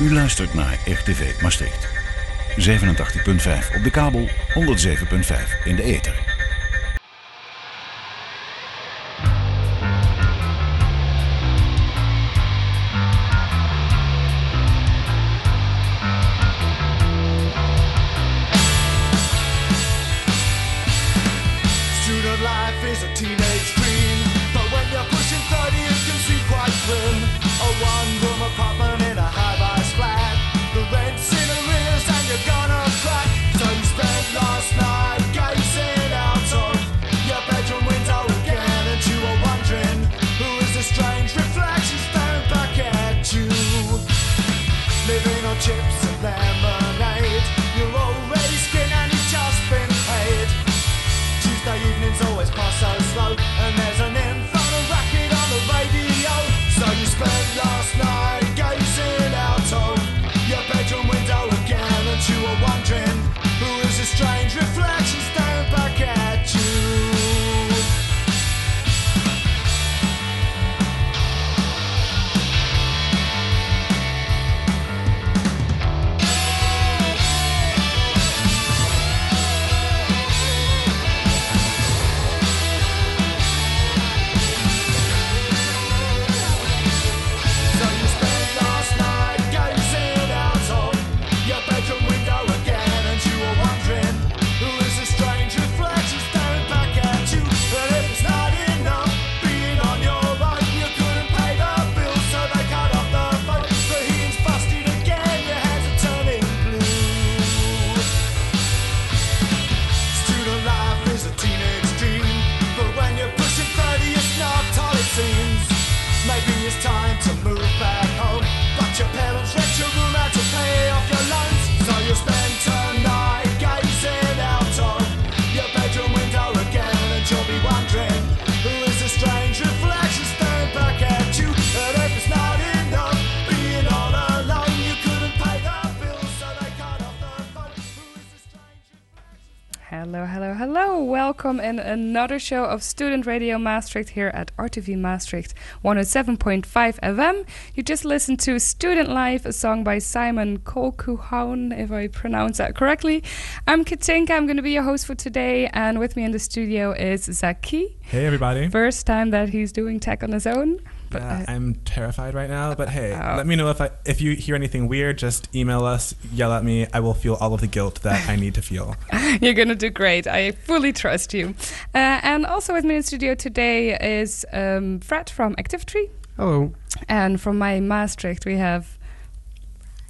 U luistert naar RTV Maastricht. 87.5 op de kabel, 107.5 in de ether. Another show of Student Radio Maastricht here at RTV Maastricht 107.5 FM. You just listened to Student Life, a song by Simon Kolkuhaun, if I pronounce that correctly. I'm Katinka, I'm going to be your host for today, and with me in the studio is Zaki. Hey everybody. First time that he's doing tech on his own. But, Yeah, uh, I'm terrified right now, but hey, Oh. let me know if I if you hear anything weird. Just email us, yell at me. I will feel all of the guilt that I need to feel. You're going to do great. I fully trust you. Uh, and also with me in studio today is um, Fred from Activity. Hello. And from my Maastricht, we have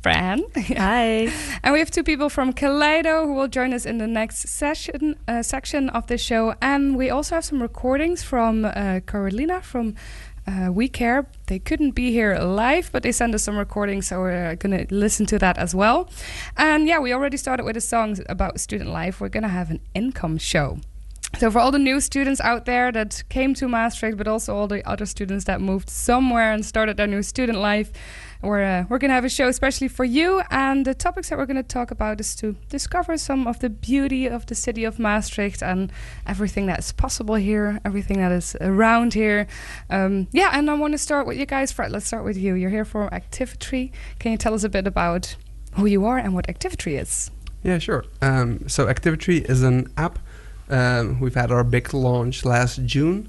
Fran. Hi. and we have two people from Kaleido who will join us in the next session uh, section of the show. And we also have some recordings from uh, Carolina from uh, We Care. They couldn't be here live, but they sent us some recordings, so we're going to listen to that as well. And yeah, we already started with a song about student life. We're going to have an INKOM show. So for all the new students out there that came to Maastricht, but also all the other students that moved somewhere and started their new student life, we're uh, we're gonna have a show especially for you. And the topics that we're gonna talk about is to discover some of the beauty of the city of Maastricht and everything that's possible here, everything that is around here. Um, yeah, and I want to start with you guys. Fred, let's start with you. You're here for Activity. Can you tell us a bit about who you are and what Activity is? Yeah, sure. Um, so Activity is an app. Um, we've had our big launch last June,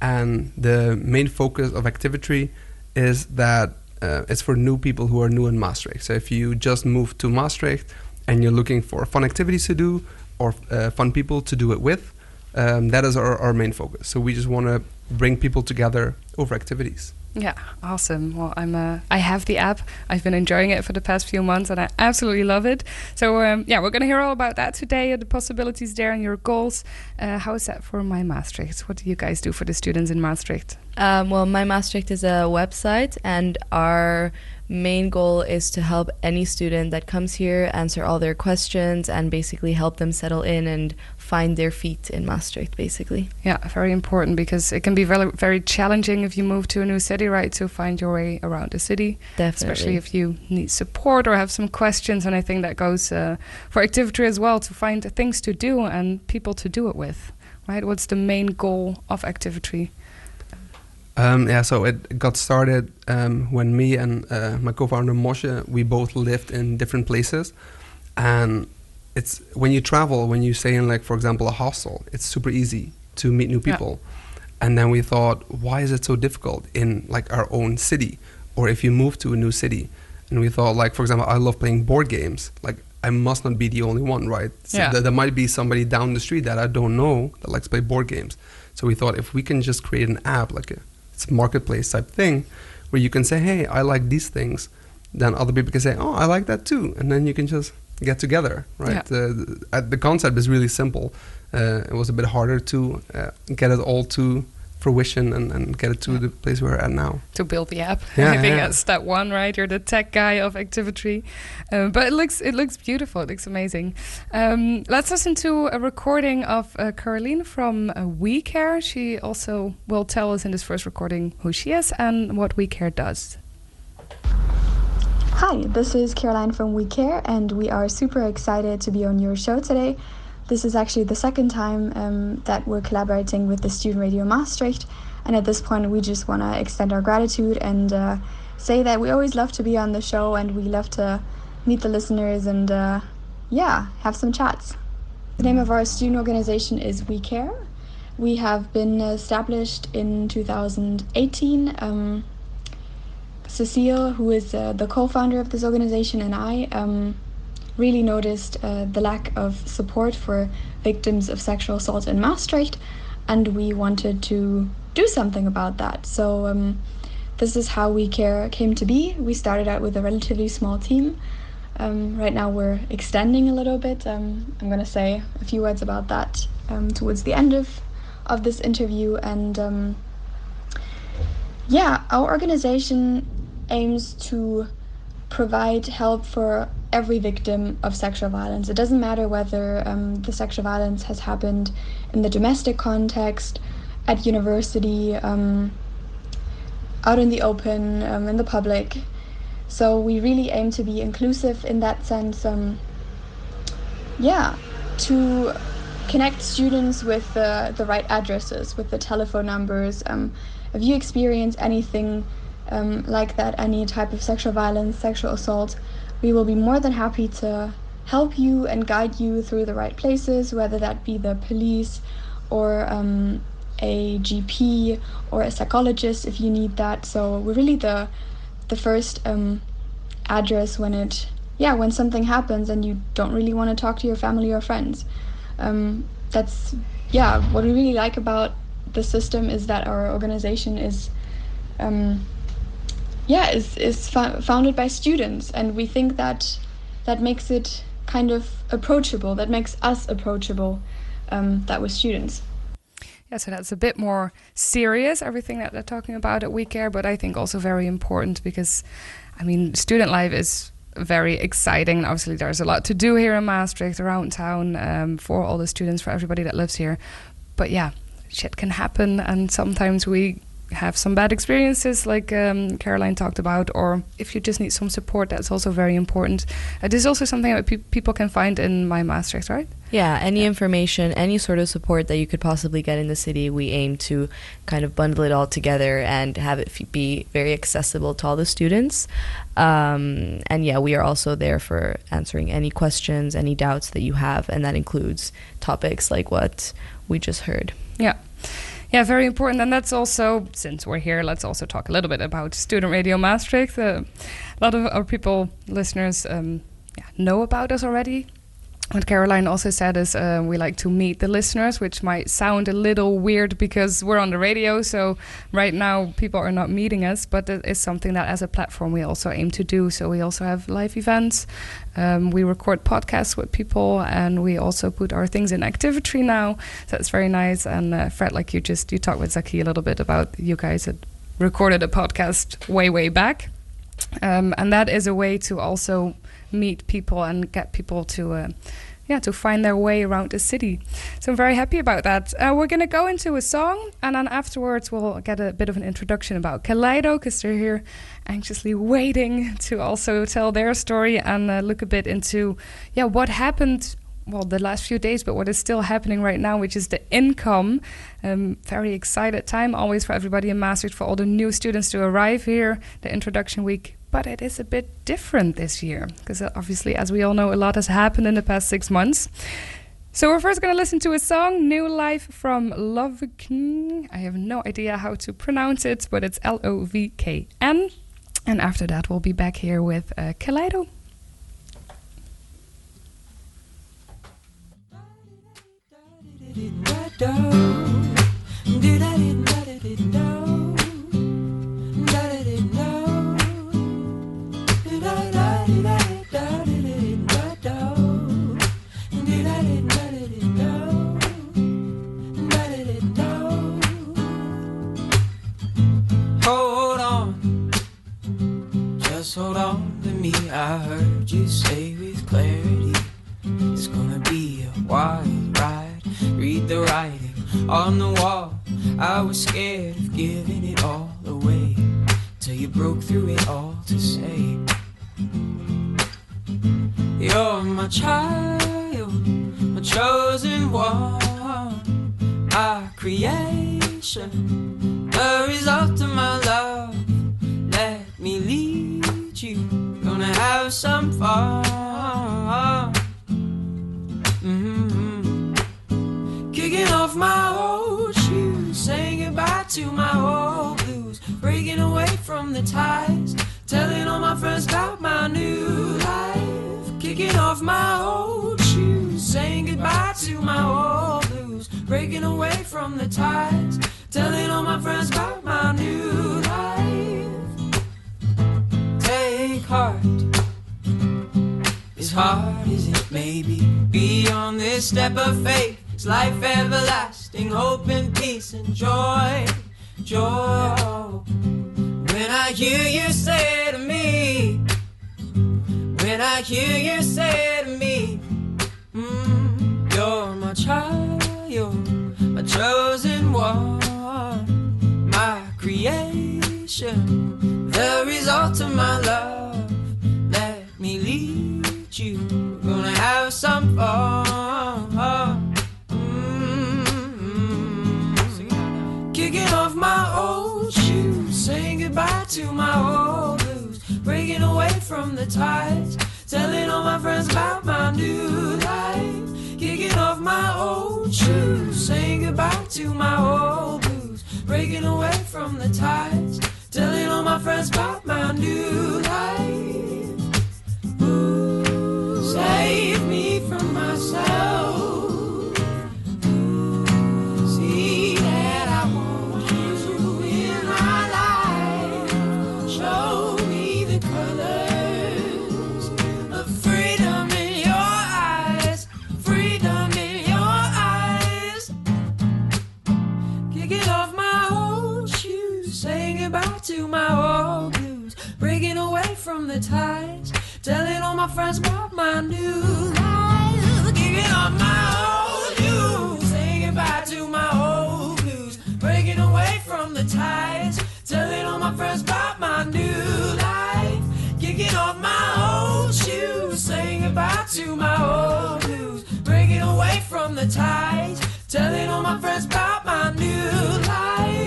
and the main focus of Activity is that uh, it's for new people who are new in Maastricht. So if you just moved to Maastricht and you're looking for fun activities to do or uh, fun people to do it with, um, that is our, our main focus. So we just want to bring people together over activities. Yeah, awesome. Well, I'm uh, I have the app. I've been enjoying it for the past few months, and I absolutely love it. So um, yeah, we're gonna hear all about that today. The possibilities there and your goals. Uh, how is that for my Maastricht? What do you guys do for the students in Maastricht? Um, well, My Maastricht is a website, and our main goal is to help any student that comes here answer all their questions and basically help them settle in and find their feet in Maastricht, basically. Yeah, very important because it can be very very challenging if you move to a new city, right? To find your way around the city, Definitely. especially if you need support or have some questions. And I think that goes uh, for activity as well to find things to do and people to do it with. Right? What's the main goal of activity? Um, yeah, so it got started um, when me and uh, my co-founder Moshe, we both lived in different places, and it's when you travel, when you stay in like, for example, a hostel, it's super easy to meet new Yeah. people. And then we thought, why is it so difficult in like our own city, or if you move to a new city? And we thought, like, for example, I love playing board games. Like, I must not be the only one, right? So Yeah. th- there might be somebody down the street that I don't know that likes to play board games. So we thought if we can just create an app, like a it's a marketplace type thing, where you can say, "Hey, I like these things," then other people can say, "Oh, I like that too," and then you can just get together, right? Yeah. Uh, the, uh, the concept is really simple. Uh, it was a bit harder to uh, get it all to fruition and, and get it to Yeah. the place we're at now. to build the app. Yeah, I think yeah. that's step one, right? You're the tech guy of Activity, uh, but it looks it looks beautiful. It looks amazing. Um, let's listen to a recording of uh, Caroline from uh, We Care. She also will tell us in this first recording who she is and what We Care does. Hi, this is Caroline from We Care, and we are super excited to be on your show today. This is actually the second time um, that we're collaborating with the Student Radio Maastricht, and at this point, we just want to extend our gratitude and uh, say that we always love to be on the show and we love to meet the listeners and, uh, yeah, have some chats. The name of our student organization is We Care. We have been established in 2018. Um, Cecile, who is uh, the co-founder of this organization, and I um, really noticed uh, the lack of support for victims of sexual assault in Maastricht, and we wanted to do something about that. So um, this is how We Care came to be. We started out with a relatively small team. Um, right now we're extending a little bit. Um, I'm going to say a few words about that um, towards the end of of this interview and. Um, yeah, our organization aims to provide help for every victim of sexual violence. It doesn't matter whether um, the sexual violence has happened in the domestic context, at university, um, out in the open, um, in the public. So we really aim to be inclusive in that sense. Um, yeah, to connect students with the, the right addresses, with the telephone numbers. Um, if you experience anything um, like that, any type of sexual violence, sexual assault, we will be more than happy to help you and guide you through the right places, whether that be the police or um, a GP or a psychologist if you need that. So we're really the the first um, address when it yeah when something happens and you don't really want to talk to your family or friends. Um, that's yeah what we really like about the system is that our organization is um, yeah is is fo- founded by students and we think that that makes it kind of approachable that makes us approachable um, that we're students Yeah, so that's a bit more serious, everything that they're talking about at We Care, but I think also very important because, I mean, student life is very exciting. Obviously, there's a lot to do here in Maastricht, around town, um, for all the students, for everybody that lives here. But yeah, shit can happen, and sometimes we have some bad experiences, like um, Caroline talked about, or if you just need some support, that's also very important. Uh, this is also something that pe- people can find in my Maastricht, right? Yeah, any information, any sort of support that you could possibly get in the city, we aim to kind of bundle it all together and have it f- be very accessible to all the students. Um, and yeah, we are also there for answering any questions, any doubts that you have, and that includes topics like what we just heard. Yeah. Yeah, very important. And that's also, since we're here, let's also talk a little bit about Student Radio Maastricht. Uh, a lot of our people, listeners, um, yeah, know about us already. What Caroline also said is uh, we like to meet the listeners, which might sound a little weird because we're on the radio. So right now people are not meeting us, but it is something that as a platform we also aim to do. So we also have live events, um, we record podcasts with people, and we also put our things in Activity now. So that's very nice. And uh, Fred, like you just you talked with Zaki a little bit about you guys had recorded a podcast way way back, um, and that is a way to also meet people and get people to. Uh, yeah, to find their way around the city. So I'm very happy about that. Uh, we're going to go into a song, and then afterwards we'll get a bit of an introduction about Kaleido, because they're here anxiously waiting to also tell their story and uh, look a bit into, yeah, what happened well the last few days, but what is still happening right now, which is the INKOM. Um, very excited time always for everybody in Maastricht for all the new students to arrive here. The introduction week. But it is a bit different this year because obviously, as we all know, a lot has happened in the past six months. So we're first going to listen to a song, New Life from Lovekn. I have no idea how to pronounce it, but it's L O V K N. And after that, we'll be back here with uh, Kaleido. I heard you say with clarity, it's gonna be a wild ride. Read the writing on the wall. I was scared of giving it all away till you broke through it all to say, You're my child, my chosen one, my creation, the result of my love. Ties, telling all my friends about my new life. Kicking off my old shoes, saying goodbye to my old blues, breaking away from the ties, telling all my friends about my new life. Take heart as hard as it may be. Be on this step of faith. It's life everlasting, hope and peace and joy, joy. When I hear you say to me, when I hear you say to me, mm, you're my child, you're my chosen one, my creation, the result of my love. Let me lead you. Gonna have some fun. Mm-hmm. Kicking off my old saying goodbye to my old blues, breaking away from the tides, telling all my friends about my new life. Kicking off my old shoes, saying goodbye to my old blues, breaking away from the tides, telling all my friends about my new life. Ooh, save me from myself. From the ties, telling all my friends about my new life. Kicking off my old shoes, saying goodbye to my old blues, breaking away from the ties, telling all my friends about my new life. Kicking off my old shoes, saying goodbye to my old blues, breaking away from the ties, telling all my friends about my new life.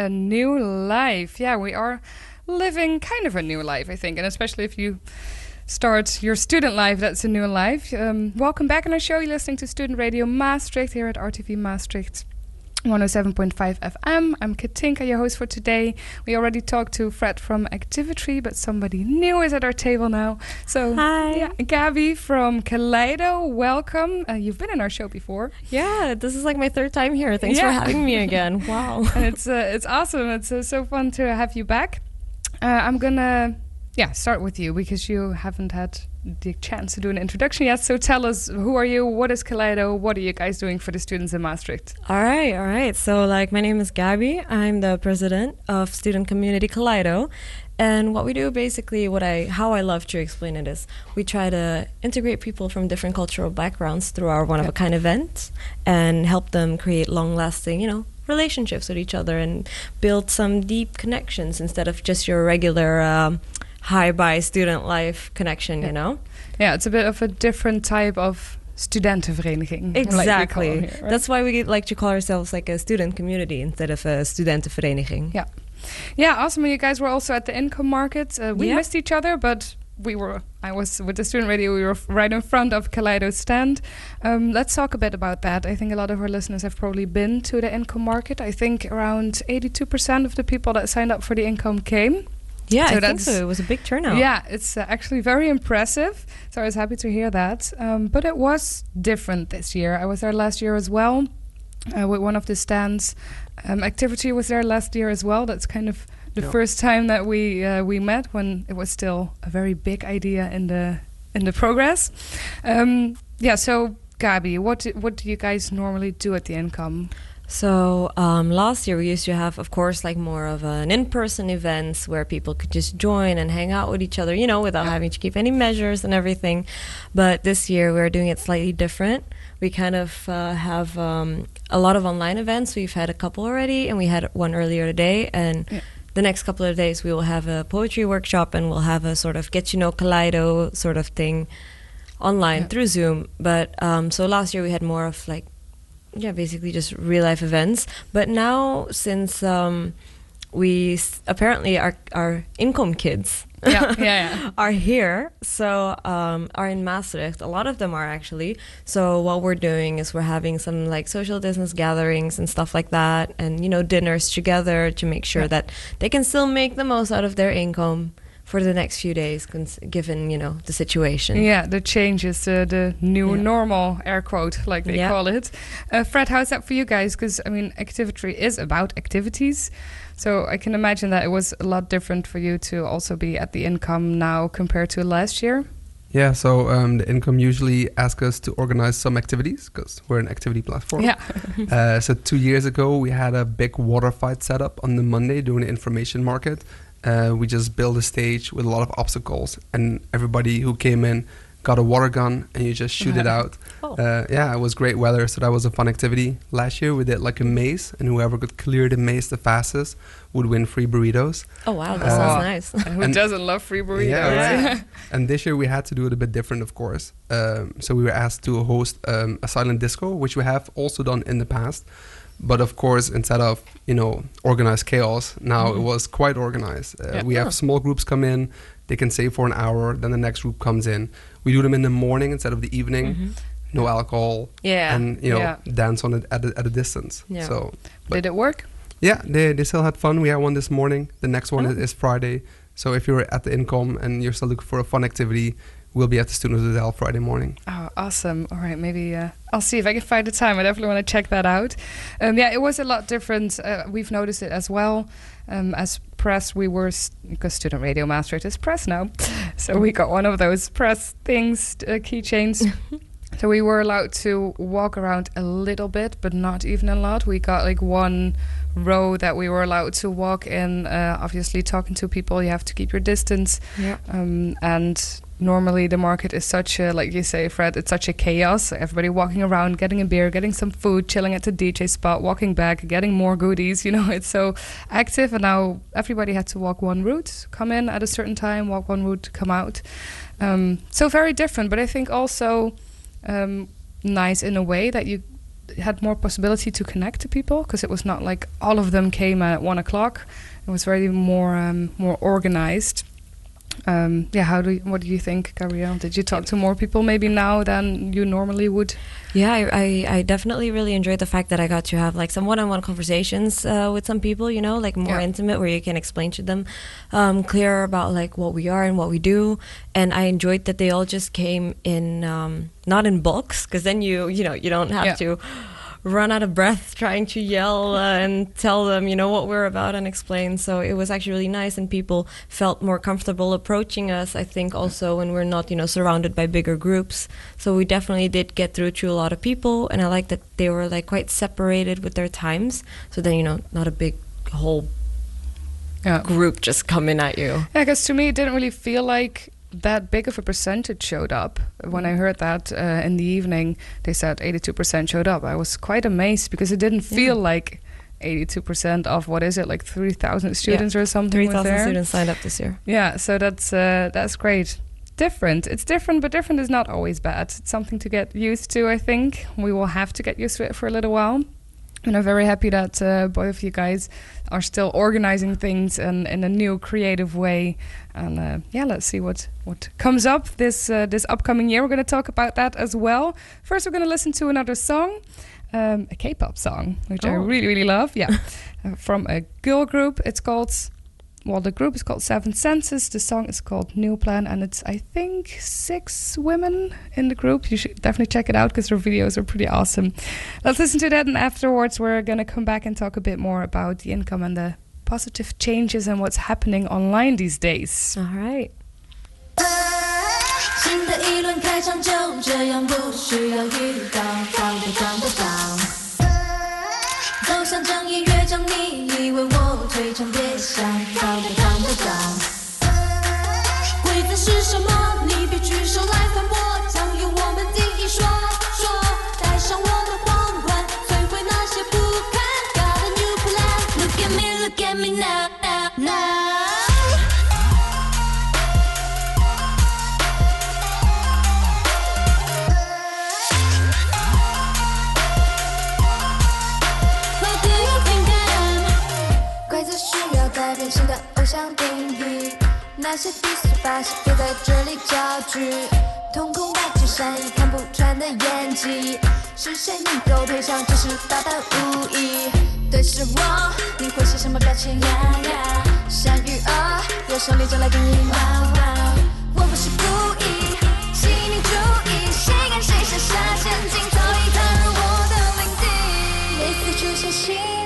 A new life. Yeah, we are living kind of a new life, I think, and especially if you start your student life, that's a new life. Um, welcome back on our show. You're listening to Student Radio Maastricht here at RTV Maastricht. 107.5 FM. I'm Katinka, your host for today. We already talked to Fred from Activity, but somebody new is at our table now. So, Hi. yeah, Gabby from Kaleido, welcome. Uh, you've been in our show before. Yeah, this is like my third time here. Thanks Yeah. for having me again. Wow. and it's uh, it's awesome. It's uh, so fun to have you back. Uh, I'm gonna yeah, start with you because you haven't had the chance to do an introduction yet. So tell us, who are you? What is Kaleido? What are you guys doing for the students in Maastricht? All right, all right. So, like, my name is Gabby. I'm the president of Student Community Kaleido. And what we do basically, what I how I love to explain it is, we try to integrate people from different cultural backgrounds through our one of a kind events and help them create long lasting, you know, relationships with each other and build some deep connections instead of just your regular um, high by student life connection, you know? Yeah, it's a bit of a different type of studentenvereniging. like Exactly. it here, right? That's why we like to call ourselves like a student community instead of a studentenvereniging. Yeah. Yeah, awesome. You guys were also at the INKOM market. Uh, we Yeah. missed each other, but we were. I was with the student radio. We were right in front of Kaleido's stand. Um, let's talk a bit about that. I think a lot of our listeners have probably been to the INKOM market. I think around 82% of the people that signed up for the INKOM came. Yeah, So I think so. It was a big turnout. Yeah, it's uh, actually very impressive. So I was happy to hear that. Um, but it was different this year. I was there last year as well uh, with one of the stands. Um, Activity was there last year as well. That's kind of the Yeah. first time that we uh, we met when it was still a very big idea in the in the progress. Um, yeah. So Gabi, what do, what do you guys normally do at the INKOM? So um, last year we used to have, of course, like more of an in-person events where people could just join and hang out with each other, you know, without having to keep any measures and everything. But this year we're doing it slightly different. We kind of uh, have um, a lot of online events. We've had a couple already, and we had one earlier today. And Yeah. the next couple of days we will have a poetry workshop, and we'll have a sort of get you know Kaleido sort of thing online Yeah. through Zoom. But um, so last year we had more of like yeah, basically just real life events. But now, since um, we s- apparently our our INKOM kids Yeah, yeah, yeah. are here, so um, are in Maastricht. A lot of them are actually. So what we're doing is we're having some like social distance gatherings and stuff like that, and you know dinners together to make sure Yeah. that they can still make the most out of their INKOM for the next few days, cons- given you know the situation. Yeah, the changes, uh, the new Yeah. normal, air quote, like they Yeah. call it. Uh, Fred, how's that for you guys? Because, I mean, activity is about activities. So I can imagine that it was a lot different for you to also be at the INKOM now compared to last year. Yeah, so um, the INKOM usually ask us to organize some activities because we're an activity platform. Yeah. Uh, so two years ago, we had a big water fight set up on the Monday during the information market. Uh, we just built a stage with a lot of obstacles, and everybody who came in got a water gun, and you just shoot it out. Oh. Uh, yeah, it was great weather, so that was a fun activity. Last year, we did like a maze, and whoever could clear the maze the fastest would win free burritos. Oh wow, that Uh, sounds nice. And who doesn't love free burritos? Yeah, right. and this year we had to do it a bit different, of course. Um, so we were asked to host um, a silent disco, which we have also done in the past. But of course, instead of you know organized chaos, now it was quite organized. Uh, Yeah. We have small groups come in; they can stay for an hour. Then the next group comes in. We do them in the morning instead of the evening. No alcohol, Yeah. and you know Yeah. dance on it at a, at a distance. Yeah. So Did it work? yeah, they, they still had fun. We had one this morning. The next one Oh. is, is Friday. So if you're at the INKOM and you're still looking for a fun activity, we'll be at the Student Hotel Friday morning. Oh, awesome. All right, maybe uh, I'll see if I can find the time. I definitely want to check that out. Um, yeah, it was a lot different. Uh, we've noticed it as well. Um, as press, we were, s- because Student Radio Maastricht is press now. So we got one of those press things, uh, keychains. so we were allowed to walk around a little bit, but not even a lot. We got like one row that we were allowed to walk in. Uh, obviously, talking to people, you have to keep your distance. Yeah. Um, and normally the market is such a, like you say, Fred, it's such a chaos. Everybody walking around, getting a beer, getting some food, chilling at the DJ spot, walking back, getting more goodies. You know, it's so active. And now everybody had to walk one route, come in at a certain time, walk one route, come out. Um, so very different, but I think also um, nice in a way that you had more possibility to connect to people because it was not like all of them came at one o'clock. It was very more um, more organized. Um, yeah, how do you, what do you think, Gabrielle? Did you talk to more people maybe now than you normally would? Yeah, I, I, I definitely really enjoyed the fact that I got to have like some one-on-one conversations uh, with some people, you know, like more Yeah. intimate, where you can explain to them um, clearer about like what we are and what we do. And I enjoyed that they all just came in, um, not in bulks, because then you you know you don't have Yeah. to run out of breath trying to yell uh, and tell them, you know, what we're about and explain. So it was actually really nice, and people felt more comfortable approaching us. I think also when we're not, you know, surrounded by bigger groups. So we definitely did get through to a lot of people, and I like that they were like quite separated with their times. So then, you know, not a big whole Yeah. group just coming at you. Yeah, because to me, it didn't really feel like that big of a percentage showed up. When I heard that uh, in the evening, they said 82% showed up. I was quite amazed because it didn't feel like 82% of what is it, like 3,000 students or something. Three was thousand there. students signed up this year. Yeah, so that's uh, that's great. Different. It's different, but different is not always bad. It's something to get used to. I think we will have to get used to it for a little while. And I'm very happy that uh, both of you guys are still organizing things in, in a new creative way. And uh, yeah, let's see what, what comes up this uh, this upcoming year. We're going to talk about that as well. First, we're going to listen to another song, um, a K-pop song, which I Oh. really really love. Yeah, uh, from a girl group. It's called well, the group is called Seven Senses. The song is called New Plan, and it's I think six women in the group. You should definitely check it out because their videos are pretty awesome. Let's listen to that, and afterwards we're gonna come back and talk a bit more about the INKOM and the positive changes and what's happening online these days. All right. 非常别想躺都躺不到规则是什么？变新的偶像定义，那些低俗把戏别在这里搅局，瞳孔白纸善意看不穿的演技，是谁能够配上这是大胆无疑？对视我，你会是什么表情呀呀？善与恶，有手里就来定义。哇哇，我不是故意，吸引你注意，谁跟谁设下陷阱，早已踏入我的领地。每次出现新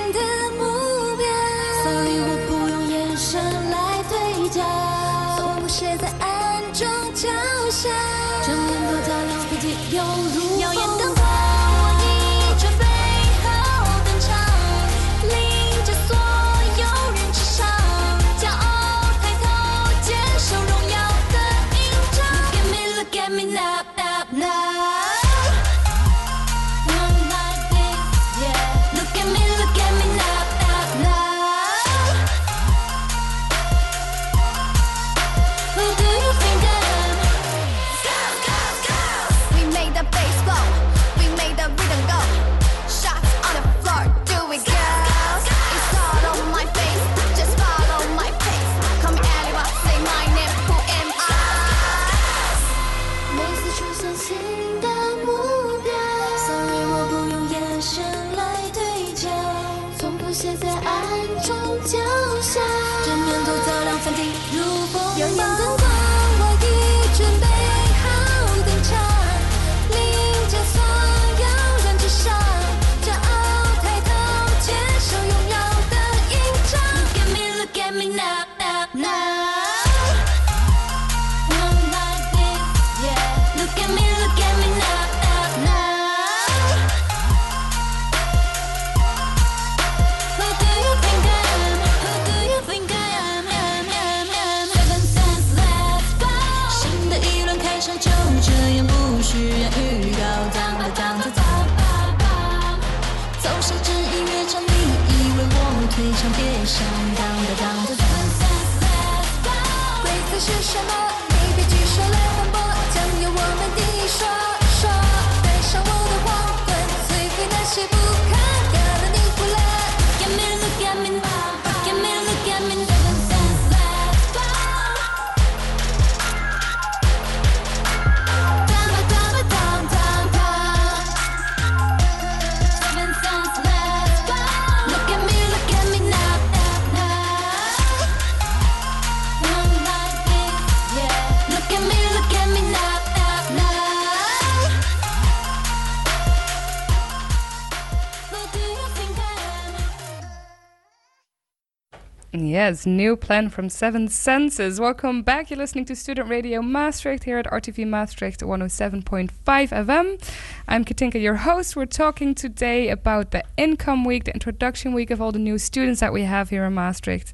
Yes, new plan from Seven Senses. Welcome back. You're listening to Student Radio Maastricht here at RTV Maastricht 107.5 FM. I'm Katinka, your host. We're talking today about the INKOM week, the introduction week of all the new students that we have here in Maastricht.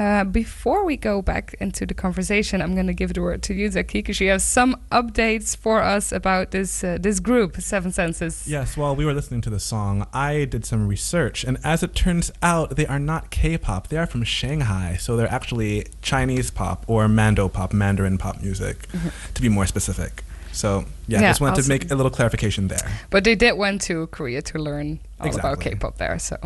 Uh, before we go back into the conversation, I'm going to give the word to you, Zaki, because you have some updates for us about this uh, this group, Seven Senses. Yes, while we were listening to the song, I did some research, and as it turns out, they are not K-pop. They are from Shanghai, so they're actually Chinese pop or Mando pop, Mandarin pop music, to be more specific. So yeah, Yeah, just wanted awesome. to make a little clarification there. But they did went to Korea to learn all about K-pop there. So,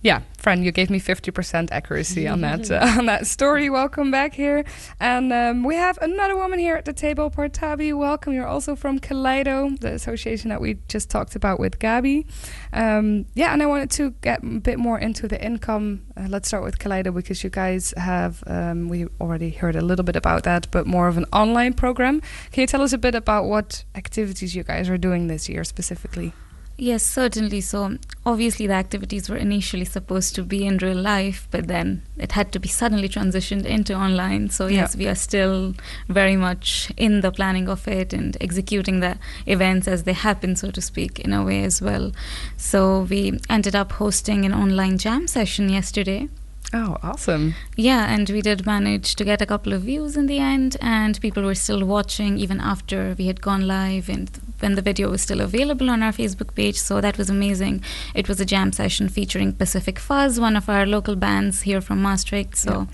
yeah, friend, you gave me fifty percent accuracy on that uh, on that story. Welcome back here, and um, we have another woman here at the table, Portabi. Welcome. You're also from Kaleido, the association that we just talked about with Gabi. Um, yeah, and I wanted to get a bit more into the INKOM. Uh, let's start with Kaleido because you guys have um, we already heard a little bit about that, but more of an online program. Can you tell us a bit about what activities you guys are doing this year specifically? Yes, certainly. So, obviously, the activities were initially supposed to be in real life, but then it had to be suddenly transitioned into online. So, Yeah. yes, we are still very much in the planning of it and executing the events as they happen, so to speak, in a way as well. So, we ended up hosting an online jam session yesterday. Oh, awesome. Yeah, and we did manage to get a couple of views in the end, and people were still watching even after we had gone live and when the video was still available on our Facebook page. So that was amazing. It was a jam session featuring Pacific Fuzz, one of our local bands here from Maastricht. So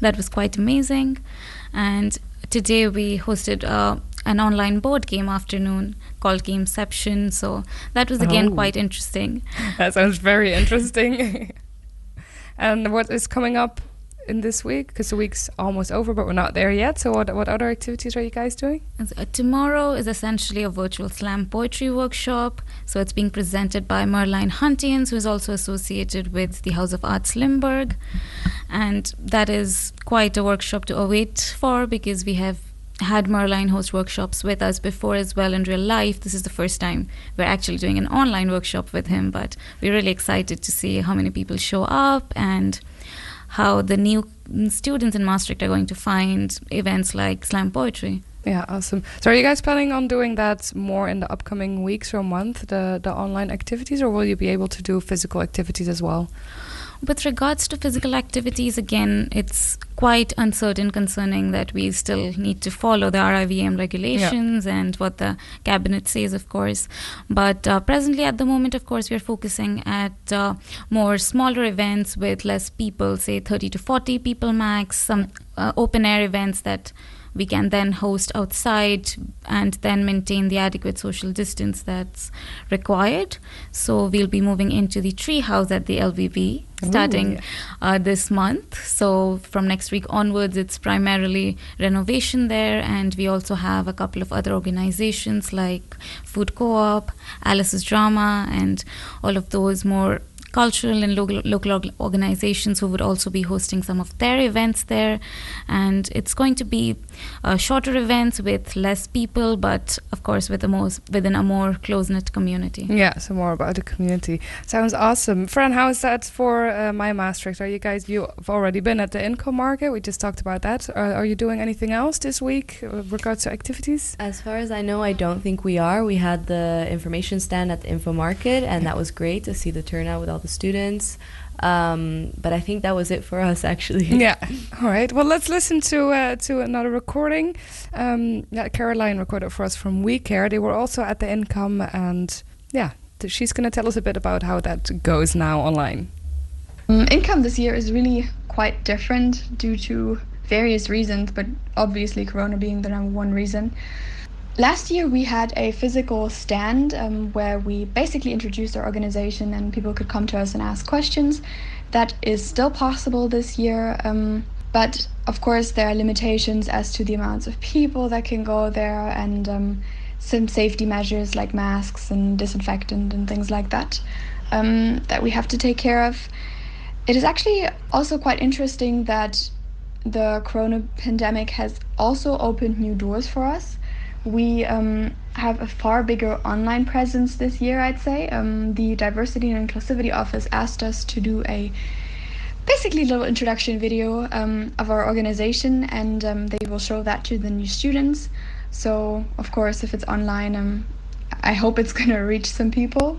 that was quite amazing. And today we hosted uh, an online board game afternoon called Gameception. So that was again Oh. quite interesting. That sounds very interesting. and what is coming up in this week? Because the week's almost over, but we're not there yet. So, what what other activities are you guys doing? Uh, tomorrow is essentially a virtual slam poetry workshop. So it's being presented by Merline Huntians, who is also associated with the House of Arts Limburg. And that is quite a workshop to await for because we have had Merline host workshops with us before as well in real life. This is the first time we're actually doing an online workshop with him, but we're really excited to see how many people show up and how the new students in Maastricht are going to find events like slam poetry. Yeah, awesome. So, are you guys planning on doing that more in the upcoming weeks or month, the the online activities, or will you be able to do physical activities as well? With regards to physical activities, again, it's quite uncertain concerning that we still need to follow the RIVM regulations and what the cabinet says, of course. But uh, presently, at the moment, of course, we are focusing at uh, more smaller events with less people, say 30 to 40 people max, some uh, open air events that we can then host outside and then maintain the adequate social distance that's required. So we'll be moving into the tree house at the LVB starting uh, this month. So from next week onwards, it's primarily renovation there, and we also have a couple of other organizations like Food Co-op, Alice's Drama, and all of those more cultural and local, local organizations who would also be hosting some of their events there. And it's going to be uh, shorter events with less people, but of course with a more, within a more close-knit community. Yeah, so more about the community. Sounds awesome. Fran, how is that for uh, my Maastricht? Are you guys, you've already been at the INKOM market. We just talked about that. Are, are you doing anything else this week uh, with regards to activities? As far as I know, I don't think we are. We had the information stand at the info market, and that was great to see the turnout with all the students. Um, but I think that was it for us, actually. yeah. All right. Well, let's listen to uh, to another recording. Um, yeah, Caroline recorded for us from We Care. They were also at the INKOM, and yeah, th- she's going to tell us a bit about how that goes now online. Um, INKOM this year is really quite different due to various reasons, but obviously Corona being the number one reason. Last year we had a physical stand um, where we basically introduced our organization and people could come to us and ask questions. That is still possible this year, um, but of course there are limitations as to the amounts of people that can go there and um, some safety measures like masks and disinfectant and things like that um, that we have to take care of. It is actually also quite interesting that the corona pandemic has also opened new doors for us. We um, have a far bigger online presence this year, I'd say. Um, the Diversity and Inclusivity Office asked us to do a basically little introduction video um, of our organization, and um, they will show that to the new students. So, of course, if it's online, um, I hope it's going to reach some people.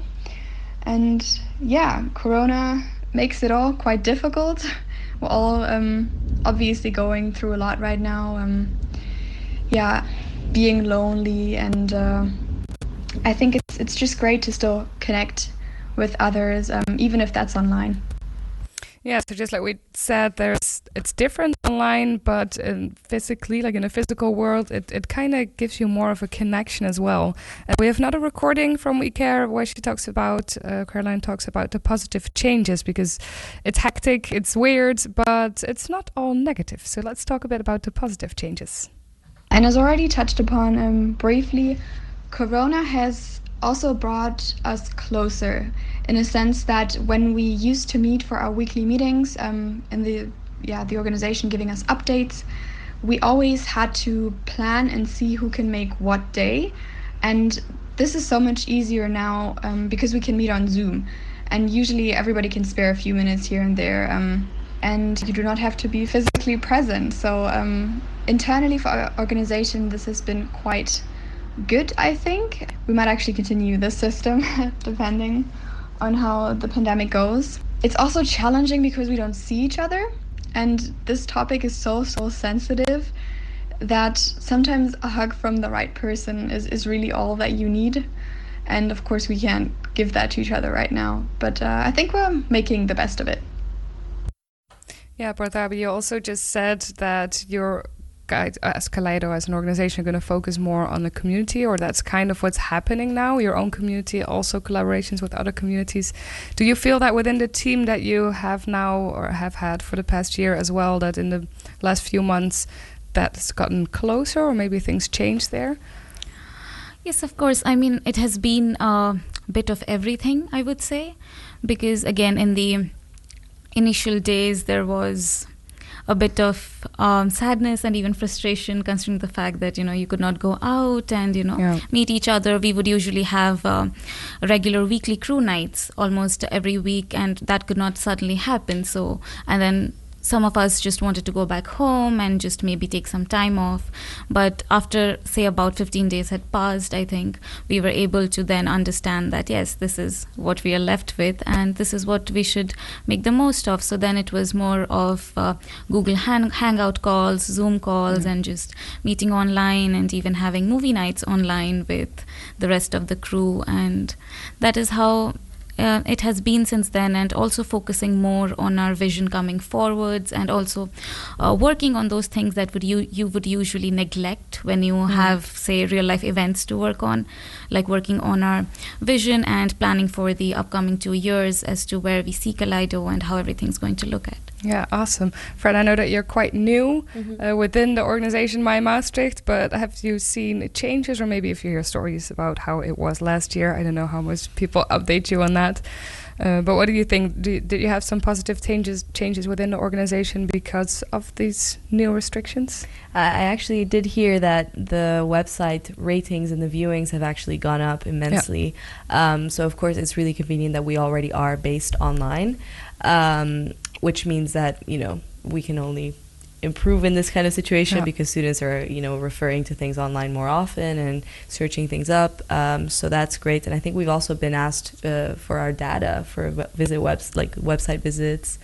And yeah, Corona makes it all quite difficult. We're all um, obviously going through a lot right now. Yeah, being lonely, and uh, I think it's it's just great to still connect with others, um, even if that's online. Yeah, so just like we said, there's it's different online, but physically, like in a physical world, it, it kind of gives you more of a connection as well. And we have another recording from We Care where she talks about, uh, Caroline talks about the positive changes because it's hectic, it's weird, but it's not all negative. So let's talk a bit about the positive changes. And as already touched upon um, briefly, Corona has also brought us closer in a sense that when we used to meet for our weekly meetings um, in the yeah the organization giving us updates we always had to plan and see who can make what day. And this is so much easier now um, because we can meet on zoom. And usually everybody can spare a few minutes here and there um, and you do not have to be physically present. So um, internally for our organization this has been quite good i think we might actually continue this system depending on how the pandemic goes. It's also challenging because we don't see each other, and this topic is so, so sensitive that sometimes a hug from the right person is, is really all that you need. And of course, we can't give that to each other right now, but uh, I think we're making the best of it. Yeah, Barthabi, you also just said that you're guide as uh, Kaleido as an organization going to focus more on the community or that's kind of what's happening now your own community also collaborations with other communities? Do you feel that within the team that you have now or have had for the past year as well that in the last few months that's gotten closer or maybe things changed there? Yes of course. I mean it has been a bit of everything i would say because again in the initial days there was a bit of um, sadness and even frustration considering the fact that you know you could not go out and you know Yeah. meet each other we would usually have um, regular weekly crew nights almost every week and that could not suddenly happen so and then some of us just wanted to go back home and just maybe take some time off. But after say about 15 days had passed i think we were able to then understand that yes this is what we are left with and this is what we should make the most of. So then it was more of uh, google hang- hangout calls zoom calls and just meeting online and even having movie nights online with the rest of the crew. And that is how uh, it has been since then and also focusing more on our vision coming forwards and also uh, working on those things that would you you would usually neglect when you have say real life events to work on like working on our vision and planning for the upcoming two years as to where we see Kaleido and how everything's going to look at Yeah, awesome. Fred, I know that you're quite new uh, within the organization My Maastricht, but have you seen changes, or maybe if you hear stories about how it was last year? I don't know how much people update you on that. Uh, but what do you think? Do, did you have some positive changes changes within the organization because of these new restrictions? I I actually did hear that the website ratings and the viewings have actually gone up immensely. Um, so, of course, it's really convenient that we already are based online, um, which means that, you know, we can only improve in this kind of situation Yeah. because students are, you know, referring to things online more often and searching things up. Um, so that's great. And I think we've also been asked uh, for our data for visit webs like website visits.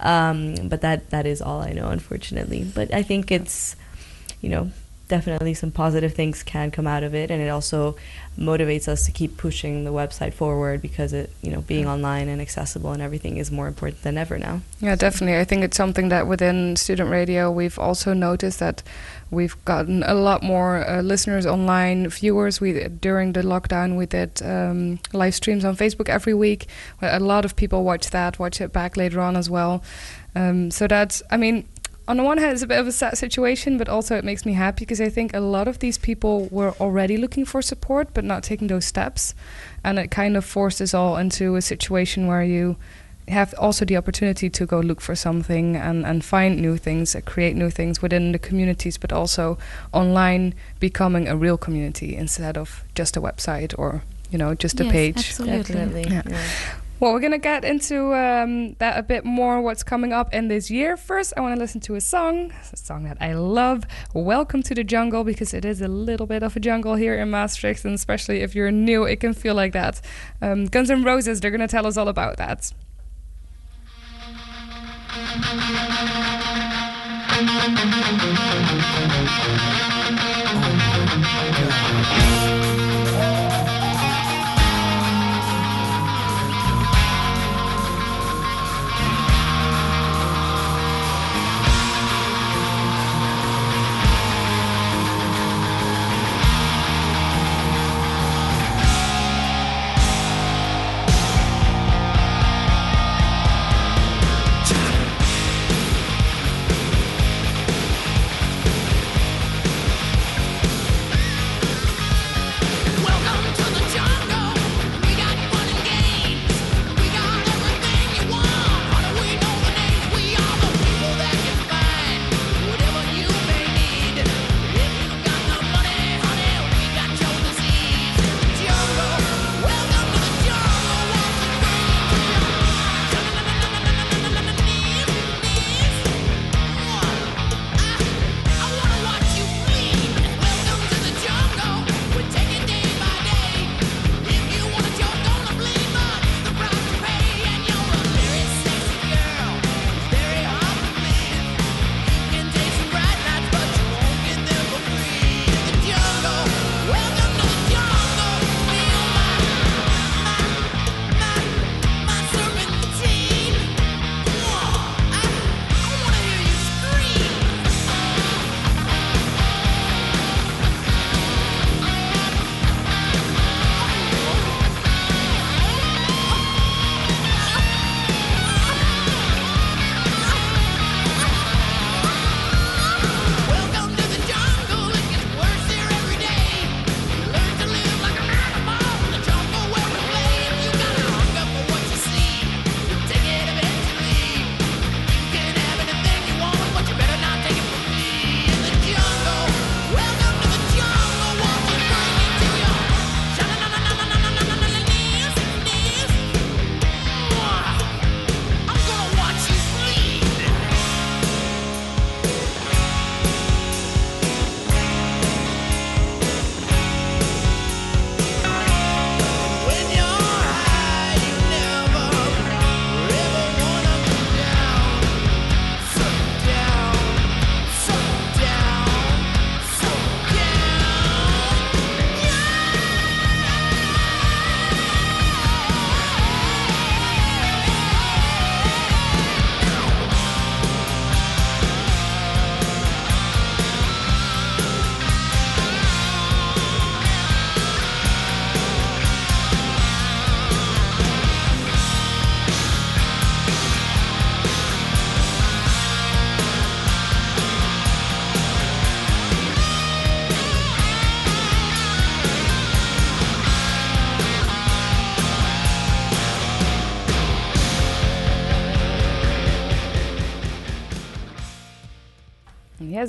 Um, but that that is all I know, unfortunately. But I think it's, you know, definitely some positive things can come out of it, and it also motivates us to keep pushing the website forward because it, you know, being online and accessible and everything is more important than ever now. Yeah, definitely. I think it's something that within student radio we've also noticed that we've gotten a lot more uh, listeners online, viewers. We during the lockdown we did um, live streams on Facebook every week. A lot of people watch that, watch it back later on as well. Um, so that's, I mean. On the one hand, it's a bit of a sad situation, but also it makes me happy because I think a lot of these people were already looking for support, but not taking those steps, and it kind of forced us all into a situation where you have also the opportunity to go look for something and, and find new things, uh, create new things within the communities, but also online becoming a real community instead of just a website or you know just a page. absolutely. Yeah. yeah. Well, we're gonna get into um, that a bit more. What's coming up in this year? First, I want to listen to a song, a song that I love. "Welcome to the Jungle" because it is a little bit of a jungle here in Maastricht, and especially if you're new, it can feel like that. Um, Guns N' Roses, they're gonna tell us all about that.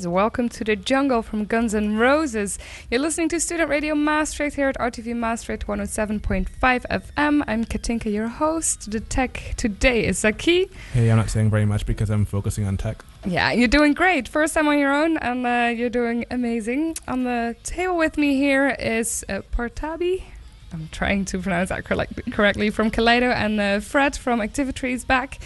Welcome to the jungle from Guns N' Roses. You're listening to Student Radio Maastricht here at RTV Maastricht 107.5 FM. I'm Katinka, your host. The tech today is Zaki. Hey, I'm not saying very much because I'm focusing on tech. Yeah, you're doing great. First time on your own, and uh, you're doing amazing. On the table with me here is uh, Partabi. I'm trying to pronounce that correct- correctly from Kaleido, and uh, Fred from Activity is back.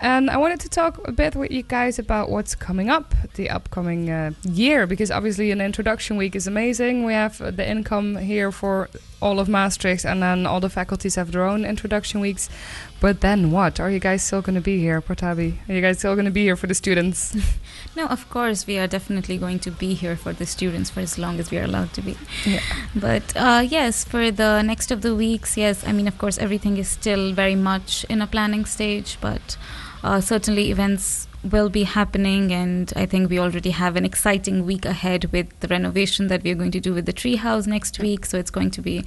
And I wanted to talk a bit with you guys about what's coming up, the upcoming uh, year, because obviously an introduction week is amazing. We have uh, the INKOM here for all of Maastricht, and then all the faculties have their own introduction weeks. But then what? Are you guys still going to be here, Portabi? Are you guys still going to be here for the students? No, of course, we are definitely going to be here for the students for as long as we are allowed to be. Yeah. But uh, yes, for the next of the weeks, yes, I mean, of course, everything is still very much in a planning stage, but uh, certainly events will be happening, and I think we already have an exciting week ahead with the renovation that we are going to do with the treehouse next week. So it's going to be